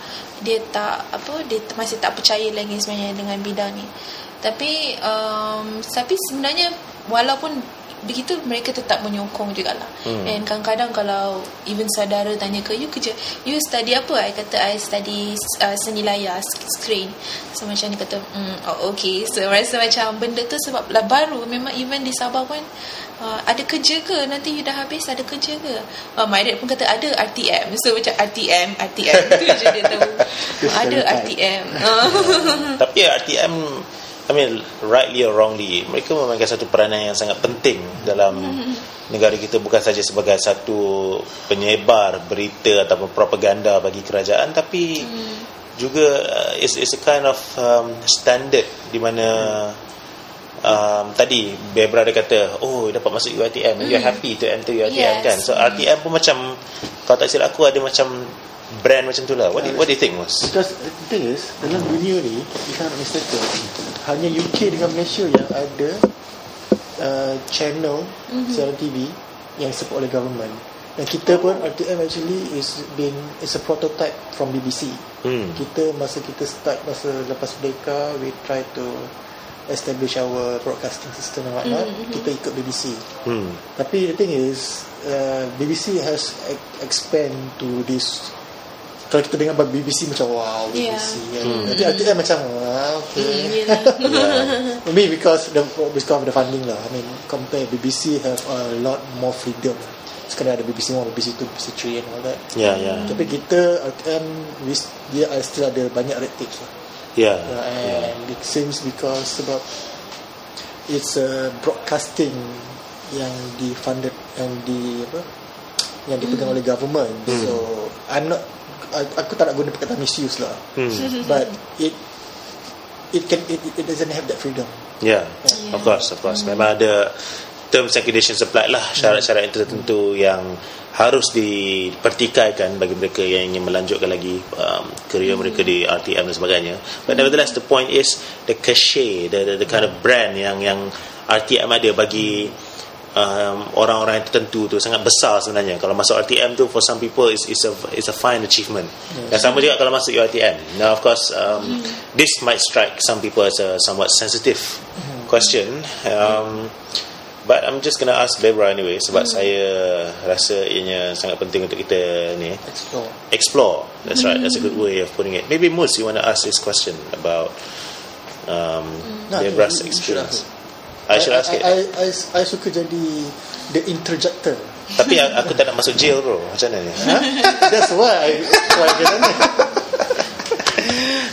dia tak apa dia masih tak percaya lagi sebenarnya dengan bidang ni. Tapi um, tapi sebenarnya walaupun begitu mereka tetap menyokong juga lah hmm. and kadang-kadang kalau even saudara tanya ke you kerja you study apa? I kata I study uh, seni layar screen. So macam ni kata mm, oh, okay. So rasa macam benda tu sebab lah baru memang even di Sabah pun uh, ada kerja ke? Nanti you dah habis ada kerja ke? Uh, my dad pun kata ada RTM so macam RTM RTM tu je dia tahu. Ada RTM tapi RTM I mean rightly or wrongly mereka memainkan satu peranan yang sangat penting dalam negara kita bukan saja sebagai satu penyebar berita ataupun propaganda bagi kerajaan tapi mm. juga uh, it's, it's a kind of um, standard di mana um, tadi Bebra dia kata oh dapat masuk UiTM mm. you're happy to enter UiTM yes. kan so RTM pun macam kalau tak silap aku ada macam brand macam tu lah what, do, what do you think was because the thing is dalam dunia ni if I'm not mistaken hanya UK dengan Malaysia yang ada uh, channel mm-hmm. siaran TV yang support oleh government dan kita pun RTM actually is being is a prototype from BBC mm. kita masa kita start masa lepas Merdeka we try to establish our broadcasting system and whatnot mm-hmm. kita ikut BBC mm. tapi the thing is uh, BBC has expand to this kalau kita dengar BBC macam wow Yeah. BBC kan. Jadi RTM macam wow, okay. Hmm, yelah. Maybe because the because of the funding lah. I mean, compare BBC have a lot more freedom. Sekarang ada BBC 1, BBC 2, BBC 3 and all that. Ya, ya. Tapi kita RTM we, dia ada- still ada banyak red tapes lah. Ya. Yeah, and it seems because sebab it's a broadcasting yang di-funded and di apa yang dipegang oleh government. So I'm not aku tak nak guna perkataan misuse lah. But it it can it, it doesn't have that freedom. Ya, of course, of course. Memang ada terms and conditions applied lah syarat-syarat yang tertentu yang harus dipertikaikan bagi mereka yang ingin melanjutkan lagi um, kerjaya mereka di RTM dan sebagainya. But nevertheless, the point is the cachet, the, the, the kind of brand yang yang RTM ada bagi um, orang-orang yang tertentu tu sangat besar sebenarnya. Kalau masuk RTM tu for some people is is a is a fine achievement. Dan sama juga kalau masuk UiTM. Now of course um, this might strike some people as a somewhat sensitive question. Um, but I'm just gonna ask Bebra anyway sebab saya rasa ianya sangat penting untuk kita ni Explore. explore. That's right. That's a good way of putting it. Maybe Mus, you want to ask this question about um, think Bebra's experience. I should ask I, it. I, I, I, suka jadi the interjector. Tapi aku tak nak masuk jail bro Macam mana ni Huh? That's why I, why I tanya.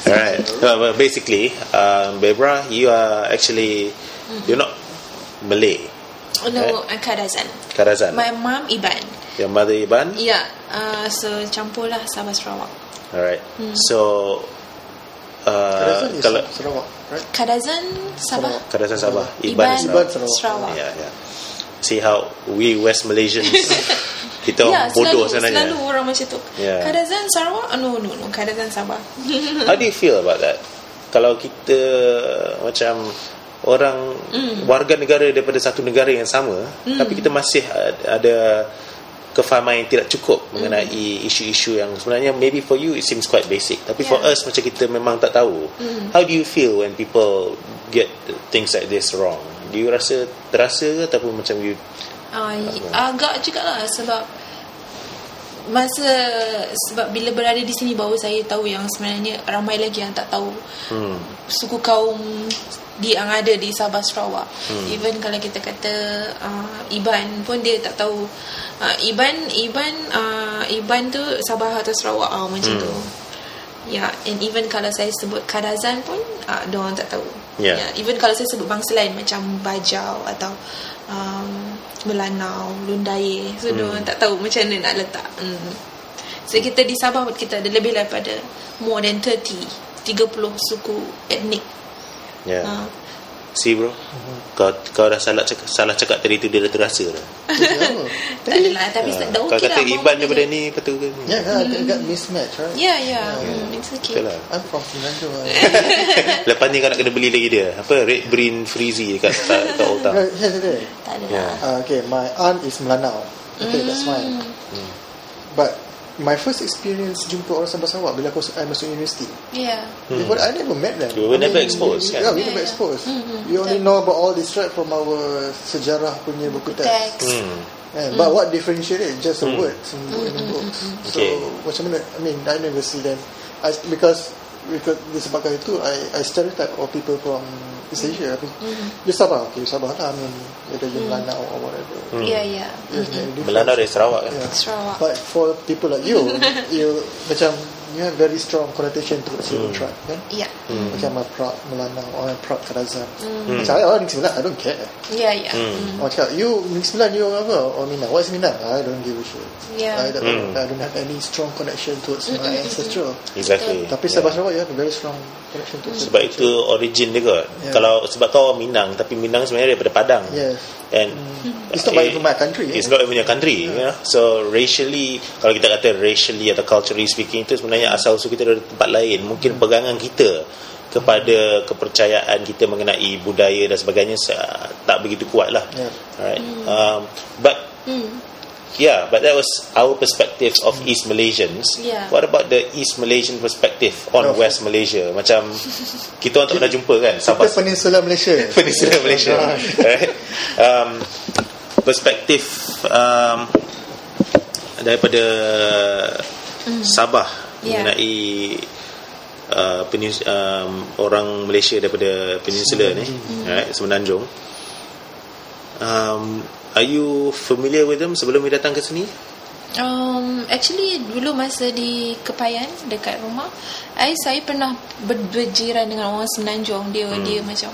Alright well, well, Basically um, Bebra You are actually You're not Malay No, Kadazan. Karazan My mom Iban. Your mother Iban Ya, uh, so campur lah Sabah Sarawak. Alright So uh, Kadazan Kalau Sarawak, right? Kadazan Sabah. Karazan Sabah Iban, Iban, Sarawak. Sarawak. Yeah, yeah. See how we West Malaysians kita orang bodoh selalu, sebenarnya. selalu orang macam tu. Ya. Kadazan Sarawak? Oh, no, no, no. Kadazan Sabah. How do you feel about that? Kalau kita macam orang Hmm. warga negara daripada satu negara yang sama, tapi kita masih ada kefahaman yang tidak cukup Hmm. mengenai isu-isu yang sebenarnya maybe for you it seems quite basic, tapi for Yeah. us macam kita memang tak tahu. Hmm. How do you feel when people get things like this wrong? Do you rasa terasa ke ataupun macam you Uh, agak juga lah sebab masa sebab bila berada di sini baru saya tahu yang sebenarnya ramai lagi yang tak tahu hmm, suku kaum di yang ada di Sabah Sarawak. Hmm. Even kalau kita kata uh, Iban pun dia tak tahu uh, Iban Iban uh, Iban tu Sabah atau Sarawak uh, macam Hmm. tu. Ya, yeah, and even kalau saya sebut Kadazan pun uh, orang tak tahu. Yeah. Yeah, even kalau saya sebut bangsa lain macam Bajau atau um, Melanau, Lundaye, so hmm. orang tak tahu macam mana nak letak. Hmm. So kita di Sabah kita ada lebih daripada more than 30 30 suku etnik yeah. Ha. See bro, kau kau dah salah cakap, salah cakap tadi tu dia dah terasa dah. Tak adalah Tapi Ah, dah Kau okey kata lah Iban daripada ni Betul ke ni Yeah, yeah, they got mismatch, right? Ya ya hmm, It's okay Betul lah I'm from? Lepas ni kau nak kena beli lagi dia Apa Red Green Freezy Dekat, dekat Old Town. Tak ada Yeah. lah Uh, okay, my aunt is Melanau. Okay, that's fine. But my first experience jumpa orang Sabah Sarawak bila aku I masuk university. Ya Before that, I never met them. You were I never exposed, we, kan? Yeah, we Yeah, never yeah. exposed. Mhm, We only betul. know about all this right from our sejarah punya buku teks. Teks hmm. Yeah, But what differentiate it? Just a word in, in the books. So Okay. macam mana? I mean, I never see them. I, because because disebabkan itu, I, I stereotype all people from East Asia. I mean, You Sabah, okay, Sabah lah. I mean, whether you Melanau or whatever. Ya ya Yes, they're different. Melanau dari Sarawak kan Yeah. Sarawak But for people like you, you macam you have very strong connotation towards your tribe, kan? Ya Macam I'm proud Melanau or I'm proud Kadazan. Macam I orang Negeri Sembilan, I don't care. Ya ya Orang cakap, you Negeri Sembilan, you apa? Or Minang. What's Minang? I don't give a shit. Yeah. I, don't, Mm. I don't have any strong connection towards my ancestral. Exactly Tapi Sabah Sarawak, you have a very strong connection towards Sebab itu origin dia kot Yeah. Kalau Sebab kau orang Minang Tapi Minang sebenarnya daripada Padang Yes. And It's not even my country, It's eh? not even your country you know? So racially Kalau kita kata racially Atau culturally speaking Itu sebenarnya asal usul kita dari tempat lain Mungkin pegangan kita kepada kepercayaan kita mengenai budaya dan sebagainya tak begitu kuat lah. Yeah. Alright. Um, but yeah, but that was our perspectives of East Malaysians. Yeah. What about the East Malaysian perspective on Oh. West Malaysia? Macam kita orang tak pernah jumpa kan? Sabah Peninsula Malaysia. Peninsula Malaysia right? um, perspektif um, daripada Sabah Ya. mengenai uh, penins- um, orang Malaysia daripada peninsula ni, right, Semenanjung. Um, are you familiar with them sebelum you datang ke sini? Um, actually dulu masa di Kepayan dekat rumah, I saya pernah ber- berjiran dengan orang Semenanjung. Dia hmm. dia macam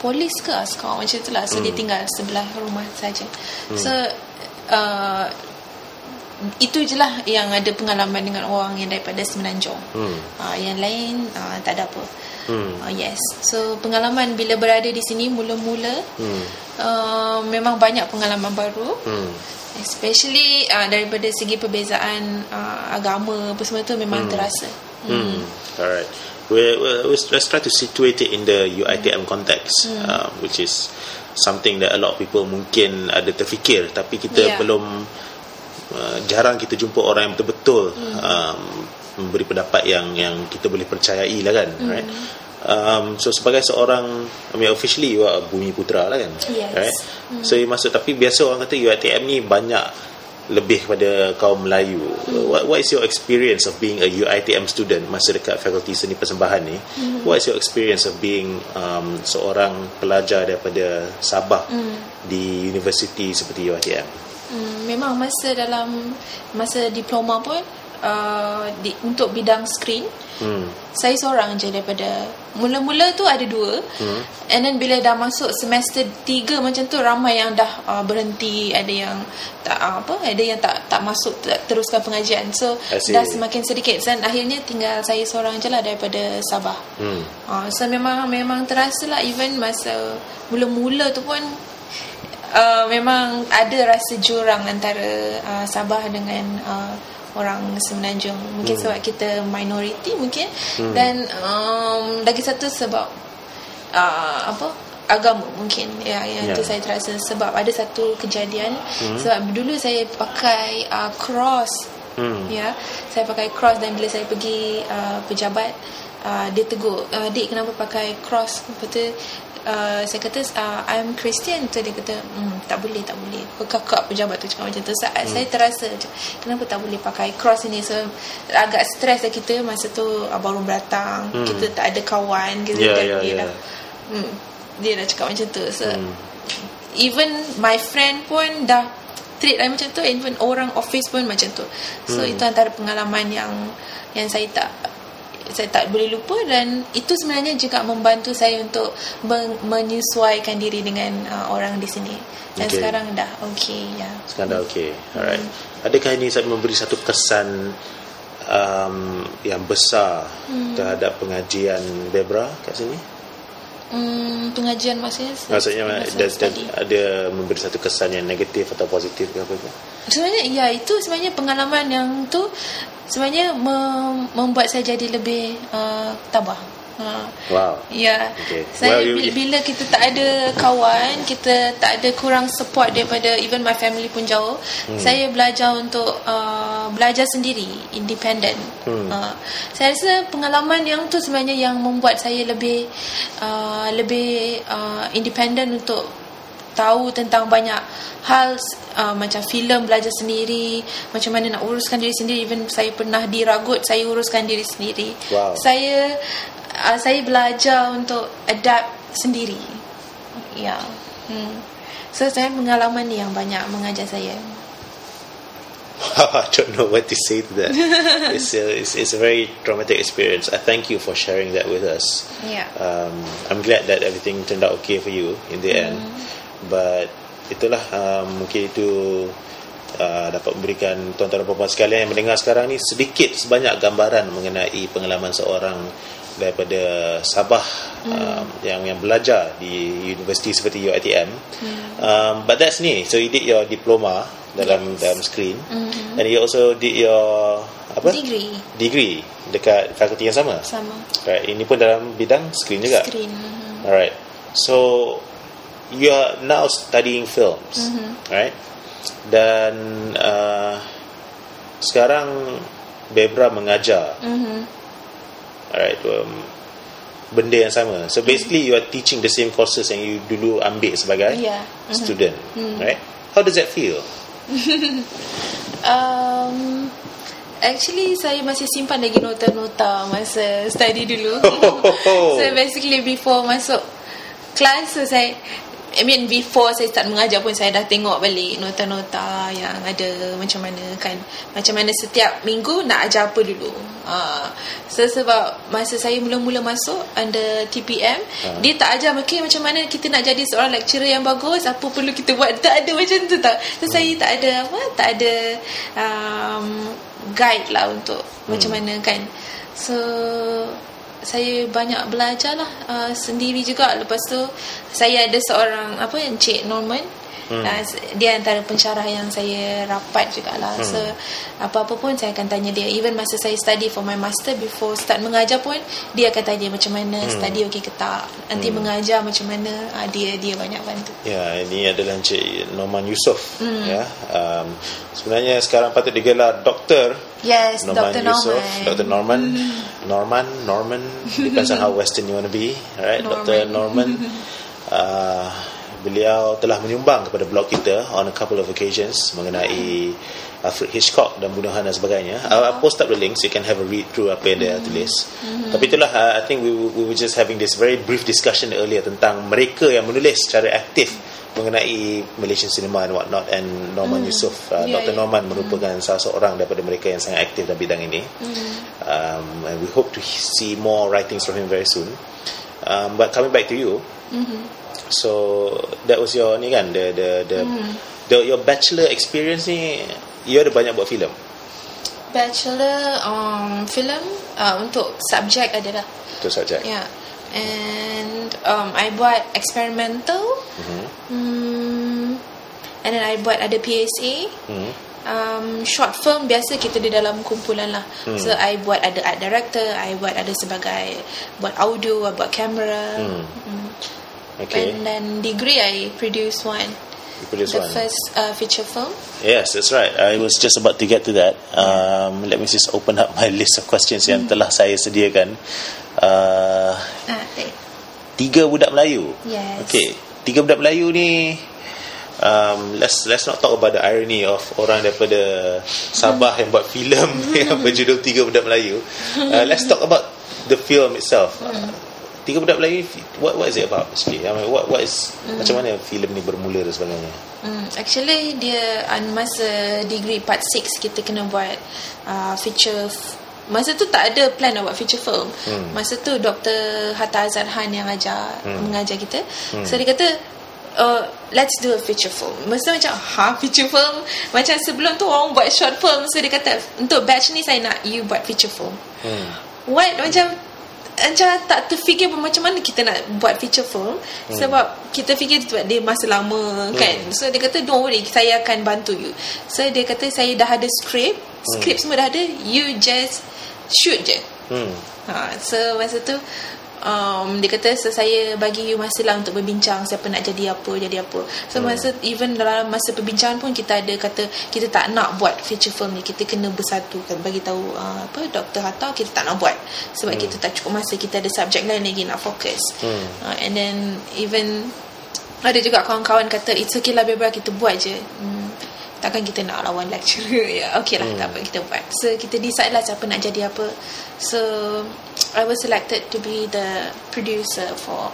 polis ke askar macam itulah. So hmm. dia tinggal sebelah rumah saja. Hmm. So uh, itu je lah yang ada pengalaman dengan orang yang daripada Semenanjung. Hmm. Uh, yang lain uh, tak ada apa. Hmm. Uh, yes. So pengalaman bila berada di sini mula-mula Hmm. uh, memang banyak pengalaman baru. Hmm. Especially uh, daripada segi perbezaan uh, agama apa semua tu memang hmm. terasa. Hmm. Alright. We, we, let's try to situate it in the UITM context, uh, which is something that a lot of people mungkin ada terfikir, tapi kita Yeah. belum uh, jarang kita jumpa orang yang betul-betul um, memberi pendapat yang yang kita boleh percayai lah kan, right? Um, so sebagai seorang I mean officially you are Bumi Putra lah kan Yes. right? So you masuk tapi biasa orang kata UiTM ni banyak lebih kepada kaum Melayu. What, what is your experience of being a UiTM student masa dekat fakulti seni persembahan ni? What is your experience of being um, seorang pelajar daripada Sabah di universiti seperti UiTM Hmm, memang masa dalam masa diploma pun uh, di, untuk bidang screen hmm. saya seorang je daripada mula-mula tu ada dua hmm. and then bila dah masuk semester tiga macam tu ramai yang dah uh, berhenti ada yang tak uh, apa ada yang tak tak masuk tak teruskan pengajian so dah semakin sedikit dan akhirnya tinggal saya seorang je lah daripada Sabah Hmm. uh, so memang memang terasa lah even masa mula-mula tu pun uh, memang ada rasa jurang antara uh, Sabah dengan uh, orang Semenanjung mungkin hmm. sebab kita minority mungkin hmm. dan um, lagi satu sebab uh, apa agama mungkin ya yang Ya. yeah. tu saya terasa sebab ada satu kejadian hmm. sebab dulu saya pakai uh, cross Hmm. ya saya pakai cross dan bila saya pergi uh, pejabat uh, dia tegur uh, dik kenapa pakai cross kata uh, saya kata uh, I'm Christian tu dia kata hmm, tak boleh tak boleh kakak pejabat tu cakap macam tu saat hmm. saya terasa macam, kenapa tak boleh pakai cross ni so agak stres lah kita masa tu uh, baru datang Hmm. kita tak ada kawan kita Ya, dan ya, dia ya. dah hmm, dia dah cakap macam tu so Hmm. even my friend pun dah treat I macam tu even orang office pun macam tu so Hmm. itu antara pengalaman yang yang saya tak saya tak boleh lupa dan itu sebenarnya juga membantu saya untuk men- menyesuaikan diri dengan uh, orang di sini dan Okay. sekarang dah okey ya Sekarang dah okey. Alright. Adakah ini saya memberi satu kesan um, yang besar terhadap pengajian Debra kat sini? Hmm, pengajian maksudnya Maksudnya ada, study. ada memberi satu kesan yang negatif atau positif ke apa ke? Sebenarnya ya itu sebenarnya pengalaman yang tu sebenarnya mem- membuat saya jadi lebih uh, tabah. Ha. Wow. Ya. Okay. Saya Well, you- bila, bila kita tak ada kawan, kita tak ada kurang support daripada even my family pun jauh. Hmm. Saya belajar untuk uh, belajar sendiri, independent. Hmm. Uh, saya rasa pengalaman yang tu sebenarnya yang membuat saya lebih uh, lebih uh, independent untuk tahu tentang banyak hal uh, macam filem belajar sendiri macam mana nak uruskan diri sendiri even saya pernah diragut saya uruskan diri sendiri Wow. saya uh, saya belajar untuk adapt sendiri ya hmm. so saya pengalaman yang banyak mengajar saya I don't know what to say to that. it's, a, it's, it's a very traumatic experience. I thank you for sharing that with us. ya um, I'm glad that everything turned out okay for you in the end. But itulah um, mungkin itu uh, dapat memberikan tuan-tuan dan puan sekalian yang mendengar sekarang ni sedikit sebanyak gambaran mengenai pengalaman seorang daripada Sabah um, yang yang belajar di universiti seperti UiTM. Um, but that's ni. So you did your diploma dalam Yes. dalam screen and you also did your apa? degree Degree dekat fakulti yang sama. sama Right, ini pun dalam bidang screen juga. screen Mhm. Alright. So you are now studying films, right? Dan uh, sekarang Bebra mengajar. Mhm. Alright. Um, benda yang sama. So basically you are teaching the same courses yang you dulu ambil sebagai Yeah. Mhm. student, right? How does that feel? um, Actually saya masih simpan lagi nota-nota masa study dulu. so basically before masuk kelas so saya I mean before saya start mengajar pun saya dah tengok balik nota-nota yang ada macam mana kan macam mana setiap minggu nak ajar apa dulu. Uh, so sebab masa saya mula-mula masuk under TPM uh. dia tak ajar okay, macam mana kita nak jadi seorang lecturer yang bagus apa perlu kita buat tak ada macam tu tak. So hmm. saya tak ada apa tak ada um, guide lah untuk hmm. macam mana kan. So saya banyak belajar lah uh, sendiri juga. Lepas tu saya ada seorang apa yang Cik Norman Hmm. Uh, dia antara pensyarah yang saya rapat jugalah hmm. so apa-apa pun saya akan tanya dia even masa saya study for my master before start mengajar pun dia akan tanya macam mana hmm. study okey ke tak nanti hmm. mengajar macam mana uh, dia dia banyak bantu ya ini adalah Encik Norman Yusof hmm. ya um, sebenarnya sekarang patut digelar doktor yes Norman Dr. Yusof Norman Dr. Norman hmm. Norman Norman depends on how western you want to be right Norman. Dr. Norman uh, beliau telah menyumbang kepada blog kita on a couple of occasions mengenai Alfred Hitchcock dan bunuhan dan sebagainya. Uh, I'll post up the links. You can have a read through apa yang dia mm-hmm. tulis. Mm-hmm. Tapi itulah, uh, I think we, we were just having this very brief discussion earlier tentang mereka yang menulis secara aktif mengenai Malaysian cinema and what not and Norman mm. Yusof uh, yeah, Dr. Yeah. Norman merupakan mm. salah seorang daripada mereka yang sangat aktif dalam bidang ini mm. um, and we hope to see more writings from him very soon um, but coming back to you mm-hmm. So that was your ni kan the the the, mm. the your bachelor experience ni you ada banyak buat filem. Bachelor um film uh, untuk subjek adalah. Untuk subjek. Yeah. And um I buat experimental. Mm-hmm. Mm, and then I buat ada PSA. Mm-hmm. Um, short film biasa kita di dalam kumpulan lah hmm. So I buat ada art director I buat ada sebagai Buat audio Buat kamera hmm. Hmm. Okay. And then degree, I produced one. You produced the one. first uh, feature film. Yes, that's right. I was just about to get to that. Um, let me just open up my list of questions mm. yang telah saya sediakan. Uh, ah. Tiga budak Melayu. Yes. Okay. Tiga budak Melayu ni. Um, let's let's not talk about the irony of orang daripada Sabah yang buat filem yang berjudul Tiga Budak Melayu. Uh, let's talk about the film itself. Mm tiga budak Melayu what what is it about actually I mean, what what is mm. macam mana filem ni bermula dan sebagainya mm, actually dia uh, masa degree part 6 kita kena buat uh, feature masa tu tak ada plan nak buat feature film mm. masa tu Dr. Hatta Azharhan yang ajar mm. mengajar kita mm. so dia kata Uh, let's do a feature film Masa macam Ha feature film Macam sebelum tu Orang buat short film So dia kata Untuk batch ni saya nak You buat feature film hmm. What Macam macam tak terfikir pun macam mana kita nak buat feature film hmm. sebab kita fikir sebab dia masa lama hmm. kan so dia kata don't worry saya akan bantu you so dia kata saya dah ada script hmm. script semua dah ada you just shoot je hmm. ha, so masa tu um, dia kata saya bagi you masa lah untuk berbincang siapa nak jadi apa jadi apa so hmm. masa even dalam masa perbincangan pun kita ada kata kita tak nak buat feature film ni kita kena bersatu kan bagi tahu uh, apa Dr. Hatta kita tak nak buat sebab hmm. kita tak cukup masa kita ada subjek lain lagi nak fokus hmm. uh, and then even ada juga kawan-kawan kata it's okay lah biar kita buat je hmm, takkan kita nak lawan lecturer ya okay lah hmm. tak apa kita buat so kita decide lah siapa nak jadi apa so I was selected to be the producer for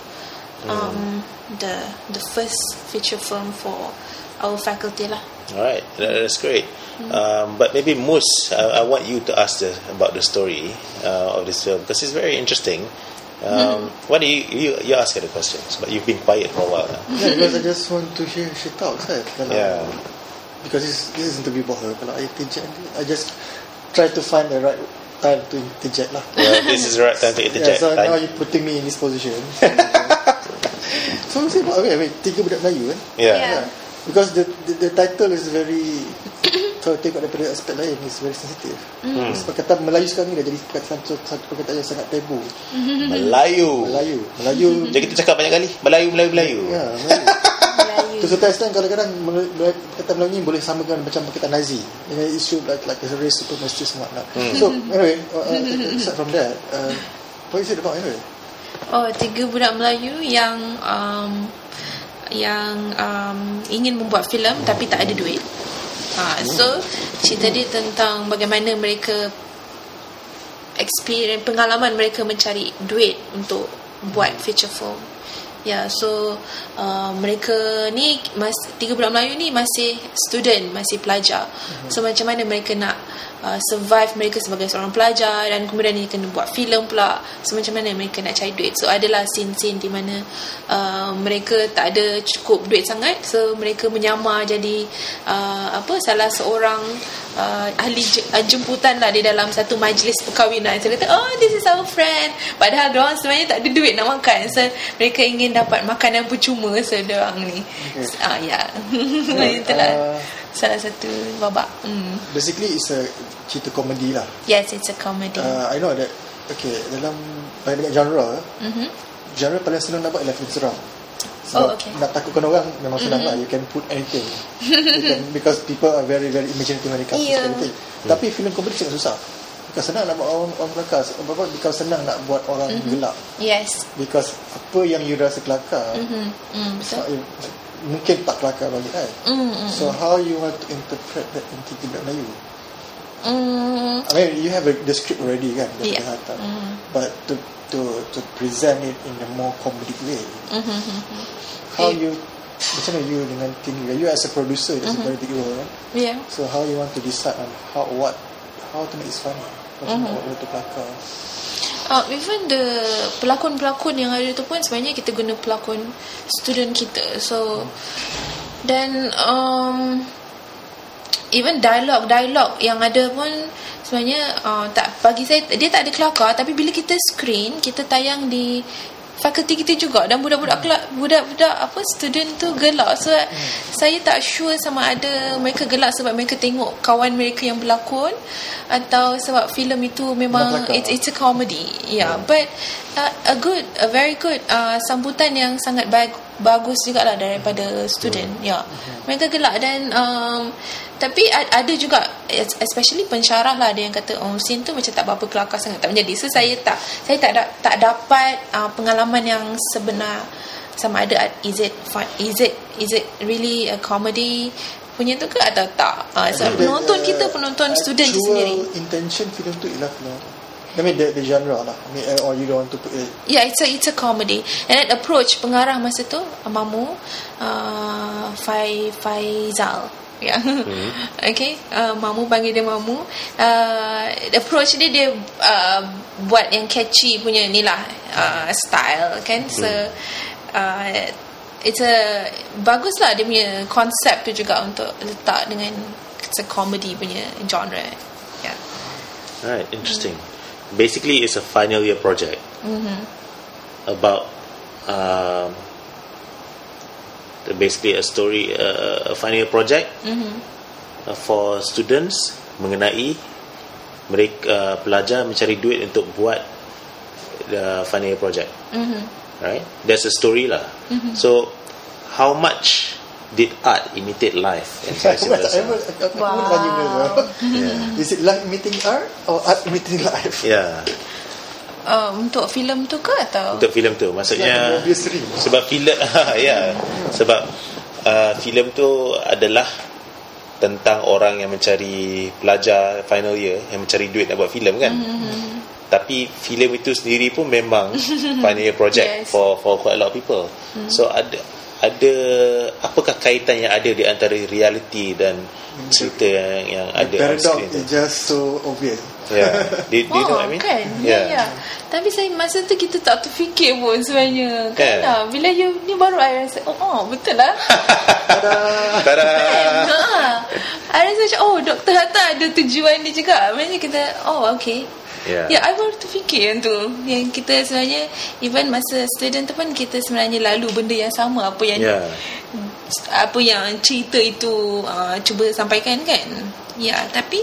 um, mm. the the first feature film for our faculty lah. All right, that's great. Mm. Um, but maybe Mus, I, I want you to ask the, about the story uh, of this film because it's very interesting. Um, mm. What do you, you you ask her the questions, but you've been quiet for a while now. Yeah, because I just want to hear she talks. Right? yeah. Because this this is interview for her. Kalau I I just try to find the right time to interject lah. Yeah, this is the right time to interject. Yeah, so time. now you're putting me in this position. so say about I mean, tiga budak Melayu kan? Yeah. yeah. Because the, the the title is very so tengok daripada aspek lain is very sensitive. Mm. Sebab kata Melayu sekarang ni dah jadi satu, satu perkataan yang sangat tabu. Melayu. Melayu. Melayu. Jadi kita cakap banyak kali Melayu Melayu Melayu. Ya, Melayu. To certain extent kadang-kadang kata Melayu ni boleh samakan macam kata Nazi. Dengan isu like like a race and whatnot. Hmm. So anyway, uh, uh, aside from that, uh, what is it about anyway? Oh, tiga budak Melayu yang um, yang um, ingin membuat filem tapi tak ada duit. ha, so cerita dia tentang bagaimana mereka experience pengalaman mereka mencari duit untuk buat feature film Ya, yeah, so uh, mereka ni mas tiga budak Melayu ni masih student, masih pelajar. Mm-hmm. So macam mana mereka nak uh, survive mereka sebagai seorang pelajar dan kemudian ni kena buat filem pula. So macam mana mereka nak cari duit. So adalah scene-scene di mana uh, mereka tak ada cukup duit sangat, so mereka menyamar jadi uh, apa salah seorang uh, ahli uh, jemputan lah di dalam satu majlis perkahwinan. So kata, "Oh, this is our friend." Padahal dia orang sebenarnya tak ada duit nak makan. So mereka ingin dapat makanan percuma sedang ni. Okay. Ah ya. Yeah. Itulah uh, salah satu babak. Mm. Basically it's a cerita komedi lah. Yes, it's a comedy. Uh, I know that okay, dalam banyak genre, mm-hmm. genre paling senang nak buat ialah film seram. Sebab oh, okay. nak takutkan orang memang senang mm-hmm. lah. You can put anything. you can, because people are very, very imaginative when it comes yeah. to anything. Mm. Tapi film komedi sangat susah. Bukan senang nak buat orang, orang kelakar Apa Bukan senang nak buat orang mm-hmm. gelap Yes Because Apa yang you rasa kelakar mm-hmm. mm, so, Mungkin tak kelakar bagi I mm-hmm. So how you want to interpret that Into tidak Melayu mm. I mean you have a, the script already kan yeah. mm. But to to to present it in a more comedic way mm-hmm. How it, you macam mana you dengan team you You as a producer It's mm-hmm. a very big role right? Yeah So how you want to decide On how what How to make it funny macam mm-hmm. waktu pelakon uh, even the pelakon-pelakon yang ada tu pun sebenarnya kita guna pelakon student kita so dan um, even dialog-dialog yang ada pun sebenarnya uh, tak bagi saya dia tak ada kelakar tapi bila kita screen kita tayang di fakulti kita juga dan budak-budak kelak budak-budak apa student tu gelak so hmm. saya tak sure sama ada mereka gelak sebab mereka tengok kawan mereka yang berlakon atau sebab filem itu memang it's, it's a comedy yeah, yeah. but uh, a good a very good uh, sambutan yang sangat baik bagus juga lah daripada student ya. Yeah. Hmm. mereka gelak dan um, tapi ada juga especially pensyarah lah ada yang kata oh scene tu macam tak berapa kelakar sangat. Tak menjadi. So saya tak saya tak da, tak dapat uh, pengalaman yang sebenar sama ada is it fun, is it is it really a comedy punya tu ke atau tak? Uh, so penonton kita penonton student sendiri. intention filem tu ialah I mean the, the genre lah I mean, or you don't want to put it Yeah it's a, it's a comedy And that approach Pengarah masa tu Mamu uh, Fai, Faizal ya. Hmm. Okay, uh, mamu panggil dia mamu. Uh, approach dia dia uh, buat yang catchy punya ni lah uh, style kan. So uh, it's a bagus lah dia punya konsep tu juga untuk letak dengan it's a comedy punya genre. Yeah. Right, interesting. Mm. Basically, it's a final year project mm-hmm. about. Um, basically a story uh, a final project mm-hmm. uh, for students mengenai mereka uh, pelajar mencari duit untuk buat the final project mm-hmm. right there's a story lah mm-hmm. so how much did art imitate life and vice versa wow. yeah. is it life imitating art or art imitating life yeah uh, untuk filem tu ke atau untuk filem tu maksudnya sebab filem ya sebab uh, filem tu adalah tentang orang yang mencari pelajar final year yang mencari duit nak buat filem kan mm-hmm. tapi filem itu sendiri pun memang final year project yes. for for quite a lot of people mm. so ada ada apakah kaitan yang ada di antara reality dan cerita yang, yang ada the paradox is just so obvious Yeah. Did, oh, you know what I mean? Kan? Ya, yeah. yeah. Tapi saya masa tu kita tak terfikir pun sebenarnya. Kan? Yeah. Bila you ni baru I rasa, oh, oh betul lah. Tada. Tada. Kan? Ha. I rasa macam, oh, Dr. Hatta ada tujuan dia juga. Maksudnya kita, oh, okay. Ya, yeah. yeah, I baru terfikir yang tu Yang kita sebenarnya Even masa student tu pun Kita sebenarnya lalu benda yang sama Apa yang yeah. Apa yang cerita itu uh, Cuba sampaikan kan Ya, tapi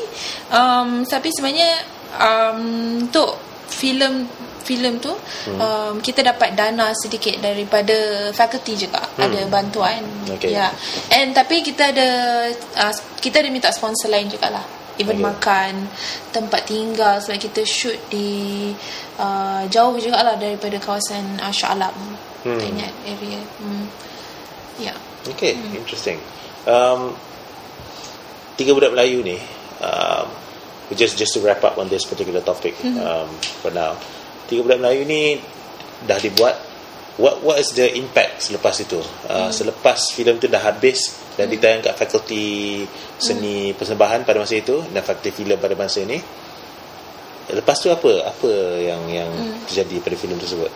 um, tapi sebenarnya um, untuk filem filem tu hmm. um, kita dapat dana sedikit daripada faculty juga hmm. ada bantuan. Okay. Ya. And tapi kita ada uh, kita ada minta sponsor lain juga lah. Even okay. makan, tempat tinggal sebab kita shoot di uh, jauh juga lah daripada kawasan uh, Shah Alam. Hmm. Ingat area. Hmm. Ya. Yeah. Okay, hmm. interesting. Um, tiga budak Melayu ni um, just just to wrap up on this particular topic um, for now tiga budak Melayu ni dah dibuat what what is the impact selepas itu? Uh, selepas filem tu dah habis dan ditayang kat fakulti seni persembahan pada masa itu dan fakulti filem pada masa ini lepas tu apa apa yang yang terjadi pada filem tersebut?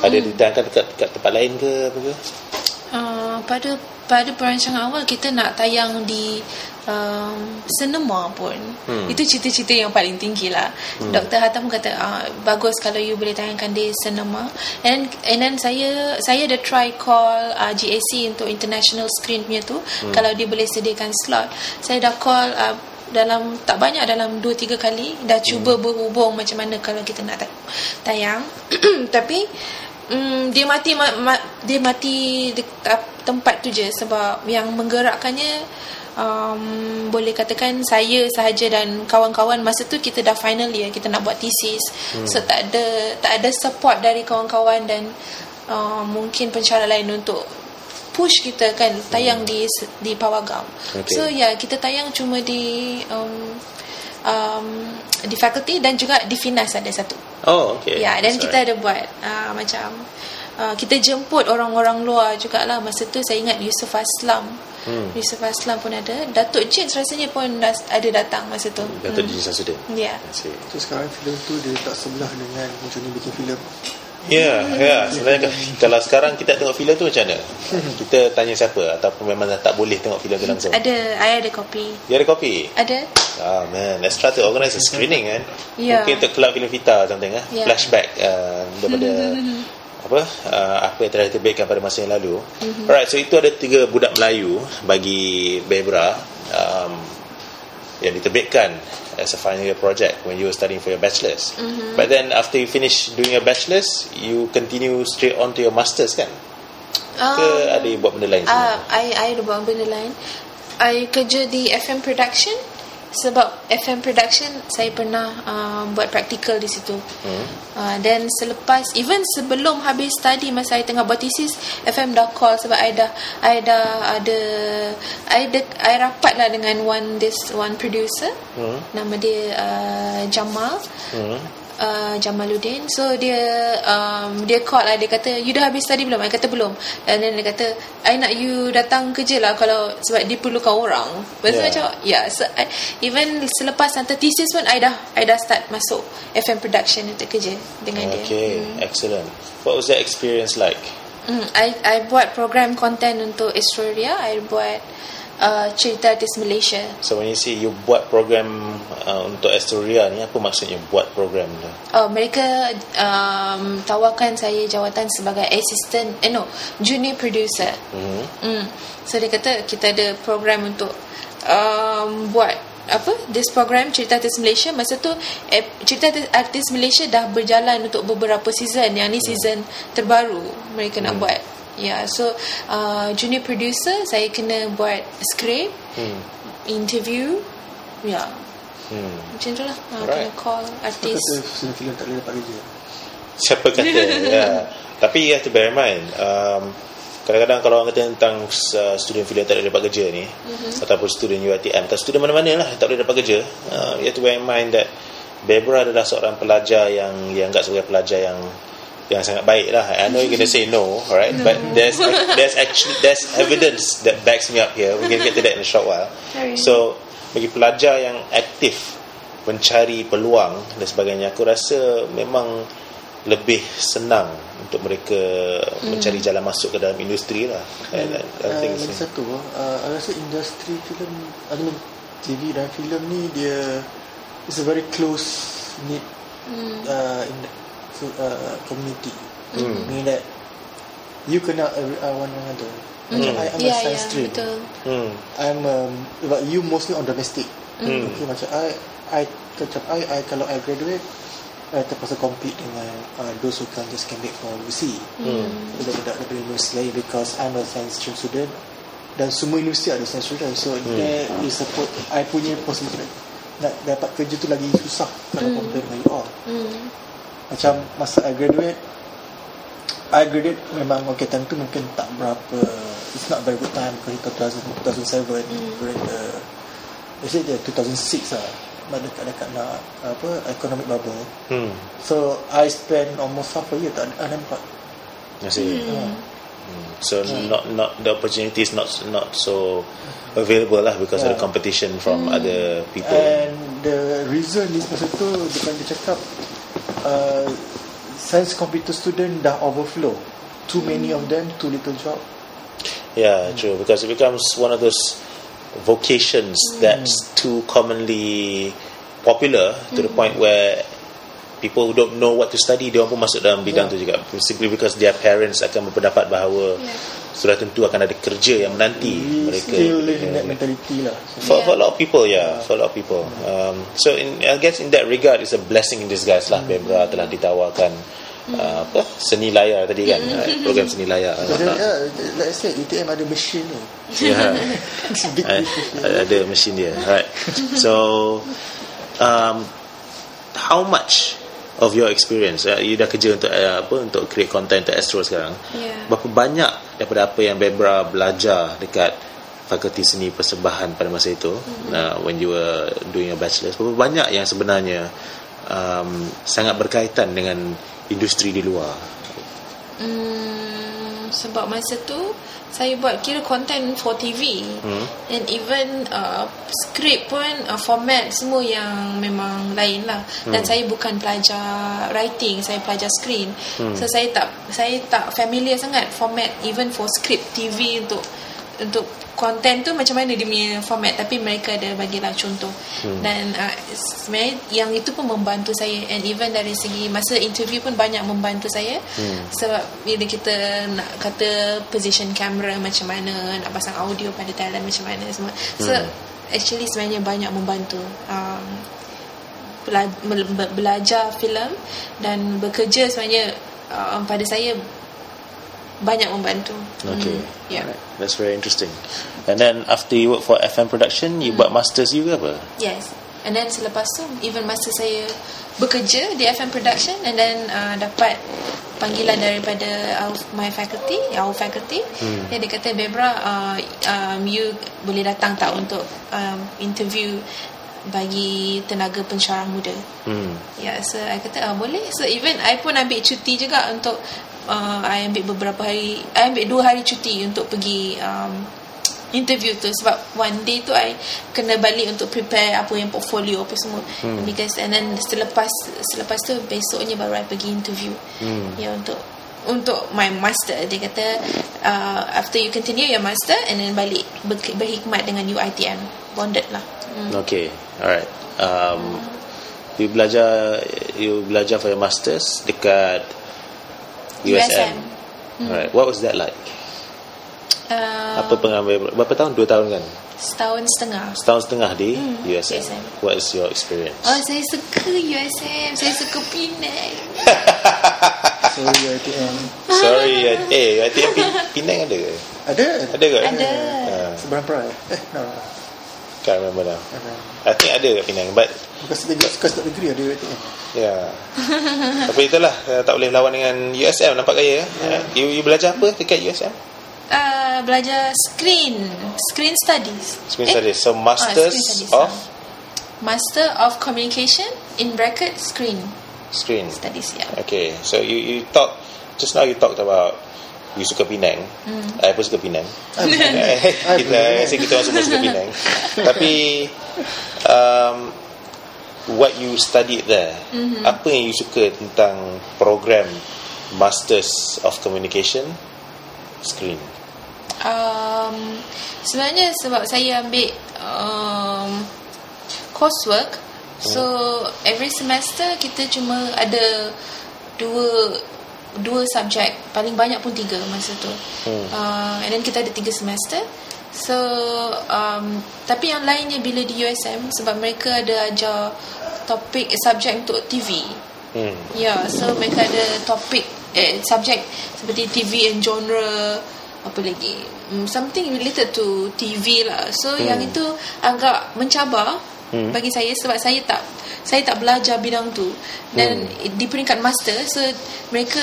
Ada ditayangkan dekat, dekat tempat lain ke apa ke Uh, pada pada perancangan awal kita nak tayang di um, sinema pun. Hmm. Itu cita-cita yang paling tinggi lah. Hmm. Dr. Hatam kata uh, bagus kalau you boleh tayangkan di sinema. And and then saya saya ada try call uh, GAC untuk international screen punya tu hmm. kalau dia boleh sediakan slot. Saya dah call uh, dalam tak banyak dalam 2 3 kali dah cuba hmm. berhubung macam mana kalau kita nak tay- tayang. Tapi Mm, dia mati ma, ma, dia mati dekat tempat tu je sebab yang menggerakkannya um, boleh katakan saya sahaja dan kawan-kawan masa tu kita dah final year kita nak buat thesis hmm. so tak ada tak ada support dari kawan-kawan dan uh, mungkin pencara lain untuk push kita kan tayang di di Pawagam. Okay. So ya yeah, kita tayang cuma di um, um, di faculty dan juga di Finas ada satu. Oh okay Ya, dan That's kita ada buat uh, macam uh, kita jemput orang-orang luar jugalah. Masa tu saya ingat Yusuf Aslam. Hmm. Yusuf Aslam pun ada. Datuk Jins rasanya pun ada datang masa tu. Datuk Jin Samsudin Ya. I see. So sekarang filem tu dia letak sebelah dengan macam ni bikin filem. Ya, ya. Sebenarnya kalau sekarang kita tengok filem tu macam mana? Kita tanya siapa ataupun memang tak boleh tengok filem tu langsung. Ada, saya ada kopi. Dia ada kopi. Ada. Ah man, let's try to organize a screening kan. Ya. Mungkin untuk Club Film Vita something eh. Ya. Flashback uh, daripada apa uh, apa yang telah diterbitkan pada masa yang lalu. Alright, so itu ada tiga budak Melayu bagi Bebra um, yang diterbitkan as a final year project when you were studying for your bachelor's. But then after you finish doing your bachelor's, you continue straight on to your masters kan? Ke ada you buat benda lain? Ah, sebenarnya? I I ada buat benda lain. I kerja di FM production sebab FM production saya pernah uh, buat praktikal di situ. Hmm. Uh, selepas even sebelum habis study masa saya tengah buat thesis FM dah call sebab I dah I dah ada I ada I rapat lah dengan one this one producer Hmm. nama dia uh, Jamal Hmm. Uh, Jamaluddin so dia um, dia call lah dia kata you dah habis study belum I kata belum and then dia kata I nak you datang kerja lah kalau sebab dia perlukan orang lepas Yeah. macam yeah so I, even selepas hantar thesis pun I dah I dah start masuk FM production untuk kerja dengan dia Okay, excellent. What was that experience like? Hmm, I I buat program konten untuk Australia. I buat uh, cerita artis Malaysia. So when you say you buat program uh, untuk Astoria ni apa maksudnya buat program tu? Oh, mereka um, tawarkan saya jawatan sebagai assistant, eh no, junior producer. Hmm. Hmm. So dia kata kita ada program untuk um, buat apa this program cerita artis Malaysia masa tu eh, cerita artis, Malaysia dah berjalan untuk beberapa season yang ni season terbaru mereka nak buat ya yeah, so uh, junior producer saya kena buat script Hmm. interview ya yeah. Hmm. macam tu lah uh, kena call artis Kata film filem tak boleh dapat kerja. Siapa kata? ya. Tapi you have to bear in mind um, kadang-kadang kalau orang kata tentang uh, student film tak boleh dapat kerja ni mm-hmm. ataupun student UiTM atau student mana-mana lah tak boleh dapat kerja uh, you have to bear in mind that Bebra adalah seorang pelajar yang yang anggap sebagai pelajar yang yang sangat baik lah. I know you're going to say no, right? No. But there's there's actually there's evidence that backs me up here. We're going to get to that in a short while. Sorry. So bagi pelajar yang aktif mencari peluang dan sebagainya, aku rasa memang lebih senang untuk mereka Hmm. mencari jalan masuk ke dalam industri lah. And, and I Uh, think lagi so. satu uh, I rasa industri filem I mean TV dan filem ni dia is a very close knit hmm. uh, in uh, community Hmm. meaning that you kenal uh, one another macam I, I'm ya a science stream betul Hmm. I'm um, but you mostly on domestic Hmm. okay macam I I macam I, I kalau I graduate I terpaksa compete dengan uh, those who can just came back from overseas Hmm. budak-budak daripada universiti lain because I'm a science stream student dan semua universiti ada science student so hmm. there is a po- I punya possibility nak dapat kerja tu lagi susah kalau Hmm. compare dengan you all hmm. Macam masa I graduate I graduate memang okay time tu mungkin tak berapa it's not very good time because 2000, 2007 Hmm. during the Let's say dia 2006 lah Nak dekat-dekat nak Apa Economic bubble Hmm. So I spend almost half a year Tak ada nampak I see. Hmm. So not not the opportunity is not not so available lah because of the Yeah. competition from other people. And the reason is masa tu Bukan dia cakap uh, Science computer student dah overflow. Too many of them Too little job. Yeah, true. Because it becomes one of those vocations that's too commonly popular to the point where people who don't know what to study, dia pun masuk dalam bidang Yeah. tu juga. Simply because their parents akan berpendapat bahawa Yeah. sudah tentu akan ada kerja yang menanti We mereka. still live in Yeah. that mentality lah For, for a lot of people, yeah, for a lot of people. Um, so, in, I guess in that regard, it's a blessing in disguise lah. Bebra telah ditawarkan uh, apa seni layar tadi kan, right? program seni layar. So, yeah, like I said UTM ada machine ni yeah. I- ada mesin dia right so um, how much of your experience uh, you dah kerja untuk uh, apa untuk create content untuk Astro sekarang Yeah. berapa banyak daripada apa yang Bebra belajar dekat fakulti seni persembahan pada masa itu Mm-hmm. uh, when you were doing your bachelor's berapa banyak yang sebenarnya um, sangat berkaitan dengan industri di luar Hmm, sebab masa tu saya buat kira content for TV Hmm. and even uh, script pun uh, format semua yang memang lain lah. Dan saya bukan pelajar writing saya pelajar screen. So saya tak saya tak familiar sangat format even for script TV untuk untuk content tu macam mana dia punya format tapi mereka ada bagilah contoh. Hmm. dan uh, sebenarnya yang itu pun membantu saya. And even dari segi masa interview pun banyak membantu saya. Hmm. sebab bila kita nak kata position camera macam mana nak pasang audio pada talent macam mana semua. So actually sebenarnya banyak membantu um, bela- bela- belajar filem dan bekerja sebenarnya uh, pada saya banyak membantu. Okay. Mm, yeah. Alright. That's very interesting. And then after you work for FM production, you buat masters juga apa? Yes. And then selepas tu even masa saya bekerja di FM production and then uh, dapat panggilan daripada our, my faculty, our faculty. Hmm. Dia, dia kata Bebra uh, um, you boleh datang tak untuk um, interview bagi tenaga pensyarah muda. Hmm. Ya, yeah, so I kata ah, boleh. So even I pun ambil cuti juga untuk uh, I ambil beberapa hari, I ambil dua hari cuti untuk pergi um, interview tu sebab one day tu I kena balik untuk prepare apa yang portfolio apa semua. Hmm. Because and then selepas selepas tu besoknya baru I pergi interview. Hmm. Ya untuk untuk my master dia kata uh, after you continue your master and then balik ber, berhikmat dengan UiTM bonded lah. Hmm. Okay. Alright. Um, you belajar you belajar for your masters dekat USM. USM. Alright. What was that like? Uh, Apa pengalaman berapa tahun? Dua tahun kan? setahun setengah. Setahun setengah di Hmm, USM. USM. What is your experience? Oh, saya suka USM. Saya suka Penang. Sorry ITM Sorry, eh, ITM Penang ada ke? Ada Ada ke? Ada. Uh, Seberang perai Eh no can't remember now. Ada. I think ada kat Penang, but Bukan degree Bukan start degree ada ITM Ya. Tapi itulah eh, tak boleh lawan dengan USM nampak gaya. Yeah. You you belajar apa dekat USM? Uh, belajar screen. Screen studies. Screen Eh? studies. So Ah, masters screen studies, of ah. Master of Communication in bracket screen screen. studies, yeah. Okay. So you you talk just now you talked about you suka Penang. Hmm. I pun suka Penang. Kita saya kita orang semua suka Penang. Tapi um, what you studied there, Mm-hmm. apa yang you suka tentang program Masters of Communication screen? Um, sebenarnya sebab saya ambil um, coursework so every semester kita cuma ada dua dua subjek paling banyak pun tiga masa tu Hmm. uh, and then kita ada tiga semester so um, tapi yang lainnya bila di USM sebab mereka ada ajar topik subjek untuk TV Hmm. Ya, yeah, so mereka ada topik eh subjek seperti TV and genre apa lagi? Mm, something related to TV lah. So hmm. yang itu agak mencabar hmm. bagi saya sebab saya tak saya tak belajar bidang tu dan hmm. di peringkat master so mereka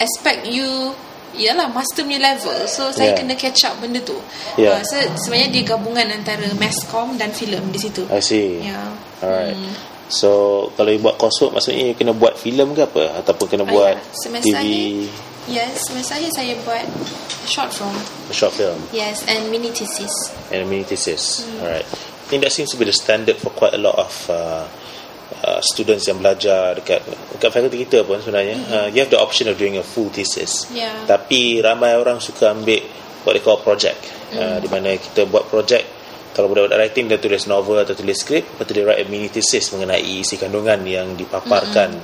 expect you Ialah master punya level So saya Yeah. kena catch up benda tu Yeah. uh, so, Sebenarnya dia gabungan antara mass com dan filem di situ I see. Ya Alright. Hmm. So kalau you buat coursework maksudnya you kena buat filem ke apa ataupun kena Ah, buat ya. Semester TV ni Yes, semester saya saya buat short film short film Yes, and mini thesis and a mini thesis. Hmm. Alright. Think that seems to be the standard for quite a lot of uh, uh, students yang belajar dekat dekat fakulti kita pun sebenarnya. Uh, you have the option of doing a full thesis. Yeah. Tapi ramai orang suka ambil what they call project. Uh, Hmm. di mana kita buat project kalau budak-budak writing dia tulis novel atau tulis skrip lepas tu dia write a mini thesis mengenai isi kandungan yang dipaparkan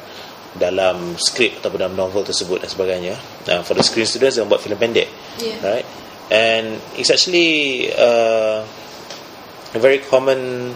dalam skrip atau dalam novel tersebut dan sebagainya uh, for the screen students yang buat filem pendek Yeah. right and it's actually uh, a very common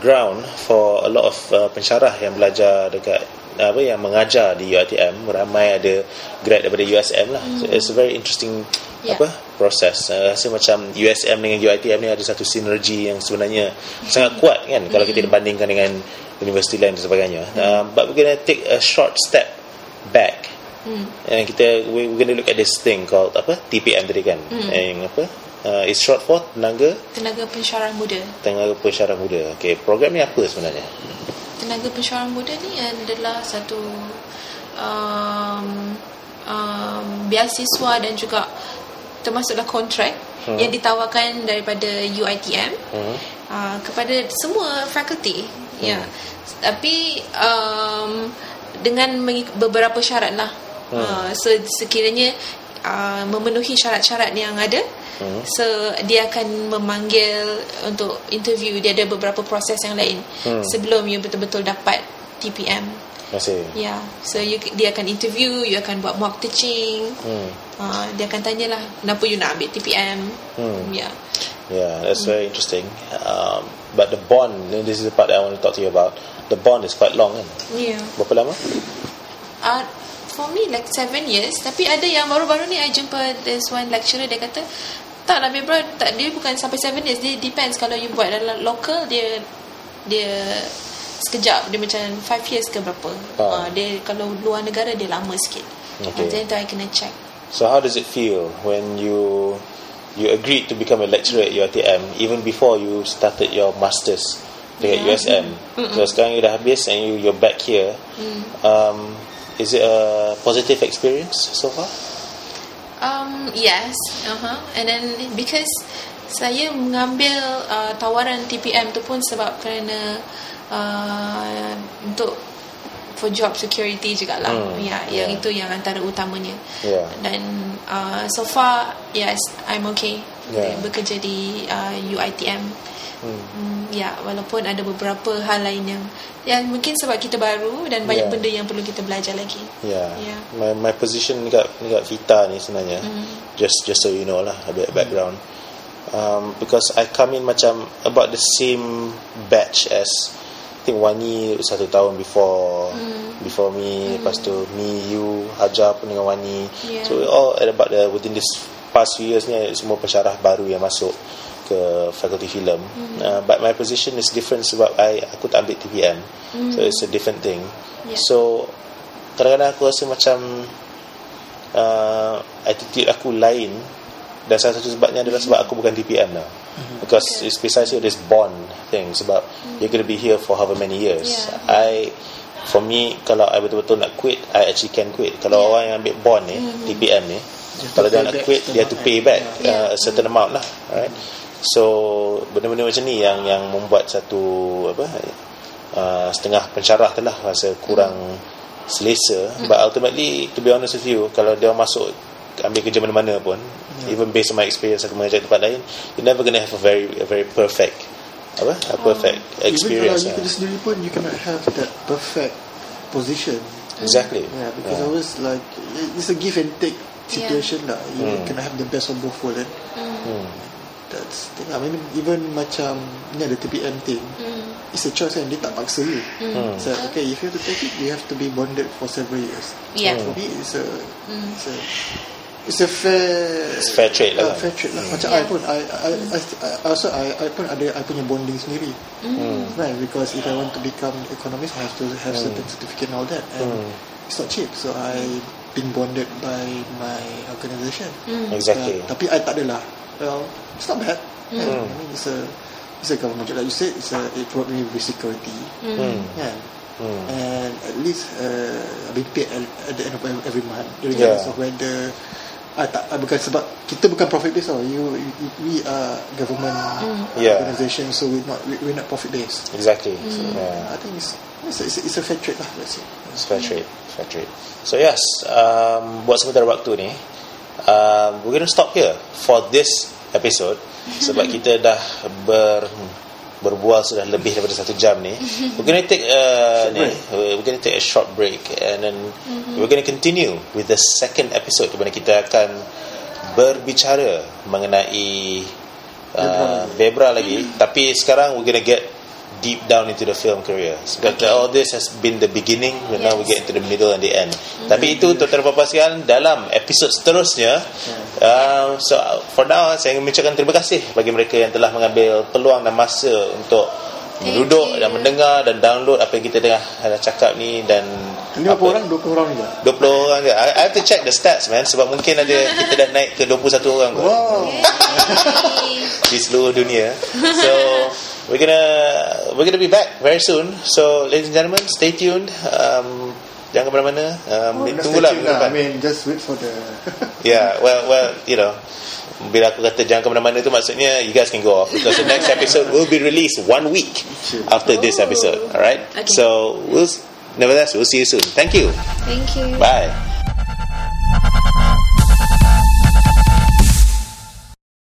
ground for a lot of uh, pensyarah yang belajar dekat apa yang mengajar di UiTM ramai ada grad daripada USM lah. So it's a very interesting Yeah. apa proses uh, rasa macam USM dengan UiTM ni ada satu sinergi yang sebenarnya sangat kuat kan kalau kita bandingkan dengan universiti lain dan sebagainya. Uh, but we're gonna take a short step back. Hmm. and kita we, we're gonna look at this thing called apa TPM tadi kan? Yang apa uh, it's short for tenaga? Tenaga pensyarah muda. Tenaga pensyarah muda. Okay program ni apa sebenarnya? Tenaga pensyarah muda ni adalah satu um, um, beasiswa dan juga termasuklah kontrak Hmm. yang ditawarkan daripada UiTM hmm. uh, kepada semua fakulti. Ya. Tapi um, dengan beberapa syarat lah. Hmm. uh, se- sekiranya uh, memenuhi syarat-syarat yang ada Hmm. so dia akan memanggil untuk interview dia ada beberapa proses yang lain Hmm. sebelum you betul-betul dapat TPM masih yeah. so you, dia akan interview you akan buat mock teaching hmm. uh, dia akan tanyalah kenapa you nak ambil TPM Hmm. yeah. yeah that's very interesting um, but the bond this is the part that I want to talk to you about the bond is quite long kan yeah. berapa lama uh, for me like seven years. Tapi ada yang baru-baru ni I jumpa there's one lecturer dia kata tak lah bro tak dia bukan sampai seven years. Dia depends. Kalau you buat dalam local dia dia sekejap. Dia macam five years ke berapa. Ah. uh, dia kalau luar negara dia lama sikit. Okay. okay. uh, I kena check. So how does it feel when you you agreed to become a lecturer at UiTM even before you started your masters dekat Yeah. USM so sekarang you dah habis and you you're back here. Um, is it a positive experience so far Um, yes, uh-huh. and then because saya mengambil uh, tawaran TPM tu pun sebab kerana uh, untuk for job security jugalah. Hmm, Ya, yeah. yang itu yang antara utamanya. Yeah. Dan uh, so far yes, I'm okay. Yeah. Bekerja di uh, UiTM. Hmm. Hmm, ya, walaupun ada beberapa hal lain yang yang mungkin sebab kita baru dan banyak Yeah. benda yang perlu kita belajar lagi. Yeah. Yeah. My my position dekat dekat Vita ni sebenarnya Mm. just just so you know lah a bit background. Um, because I come in macam about the same batch as I think Wani satu tahun before Mm. before me lepas tu me you Hajar pun dengan Wani Yeah. so we all at about the within this past few years ni semua pensyarah baru yang masuk ke fakulti filem Mm. uh, but my position is different sebab I aku tak ambil TPM so it's a different thing. Yeah. so kadang-kadang aku rasa macam uh, attitude aku lain dan salah satu sebabnya adalah sebab aku bukan TPM now because it's precisely this bond thing sebab you're going to be here for however many years. Yeah. I for me kalau I betul-betul nak quit I actually can quit. Kalau Yeah. orang yang ambil bond ni TPM ni kalau dia nak quit dia have to pay back Yeah. uh, a certain amount lah right so benda-benda macam ni yang yang membuat satu apa uh, setengah pensyarah tu lah rasa kurang selesa. But ultimately to be honest with you kalau dia masuk ambil kerja mana-mana pun even based on my experience aku mengajar tempat lain you're never gonna have a very a very perfect apa a perfect experience Even kalau you lah. kerja sendiri pun You cannot have that perfect Position. Exactly. Yeah because Yeah. always like It's a give and take Situation lah. You Hmm. cannot have the best of both world kan Hmm. That's the thing I mean even macam Ni ada TPM thing Hmm. It's a choice kan Dia tak paksa you Hmm. So okay If you have to take it You have to be bonded For several years Yeah. For me it's a Hmm. It's a It's a fair It's fair trade lah uh? Fair trade lah Macam Yeah. I pun I, I, I, I also I, I pun ada I punya bonding sendiri Hmm. Right Because if I want to become economist I have to have certain certificate and all that And Hmm. it's not cheap So I being bonded by my organisation. Exactly. Uh, tapi I tak adalah. Well, it's not bad. Yeah, I mean, it's a it's a government job. Like you said, it's a it brought me with security. Hmm. Yeah. Hmm. And at least uh, I've been paid at, at the end of every, month. Yeah. Regardless of whether I tak I bukan sebab kita bukan profit based tau. You, you we are government Yeah. organisation, so we not we, we're not profit based. Exactly. Yeah. I think it's it's, it's, it's a fair trade lah. Let's say. It's fair trade. Fair trade. So yes, um, buat sementara waktu ni, um, we're going to stop here for this episode sebab kita dah ber berbual sudah lebih daripada satu jam ni. We're going to take a ni, we're going to take a short break and then we're going to continue with the second episode di mana kita akan berbicara mengenai uh, Bebra lagi. Tapi sekarang we're going to get deep down into the film career sebab Okay. all this has been the beginning and now we Yes. get into the middle and the end tapi itu tuan-tuan dan puan sekalian dalam episod seterusnya uh, so uh, for now saya ingin mengucapkan terima kasih bagi mereka yang telah mengambil peluang dan masa untuk Thank duduk you. dan mendengar dan download apa yang kita tengah dah cakap ni dan Ini berapa orang? 20 orang juga. 20 orang je I, I have to check the stats man sebab mungkin ada kita dah naik ke 21 orang kot Wow. di seluruh dunia. So we're gonna we're gonna be back very soon. So ladies and gentlemen, stay tuned. Um, jangan ke mana-mana. Um, Oh, tunggulah minggu tuned lah. depan. I mean, just wait for the. Yeah, well, well, you know, bila aku kata jangan ke mana-mana tu maksudnya you guys can go off because the next episode will be released one week after this episode. All right. Okay. So we'll nevertheless we'll see you soon. Thank you. Thank you. Bye.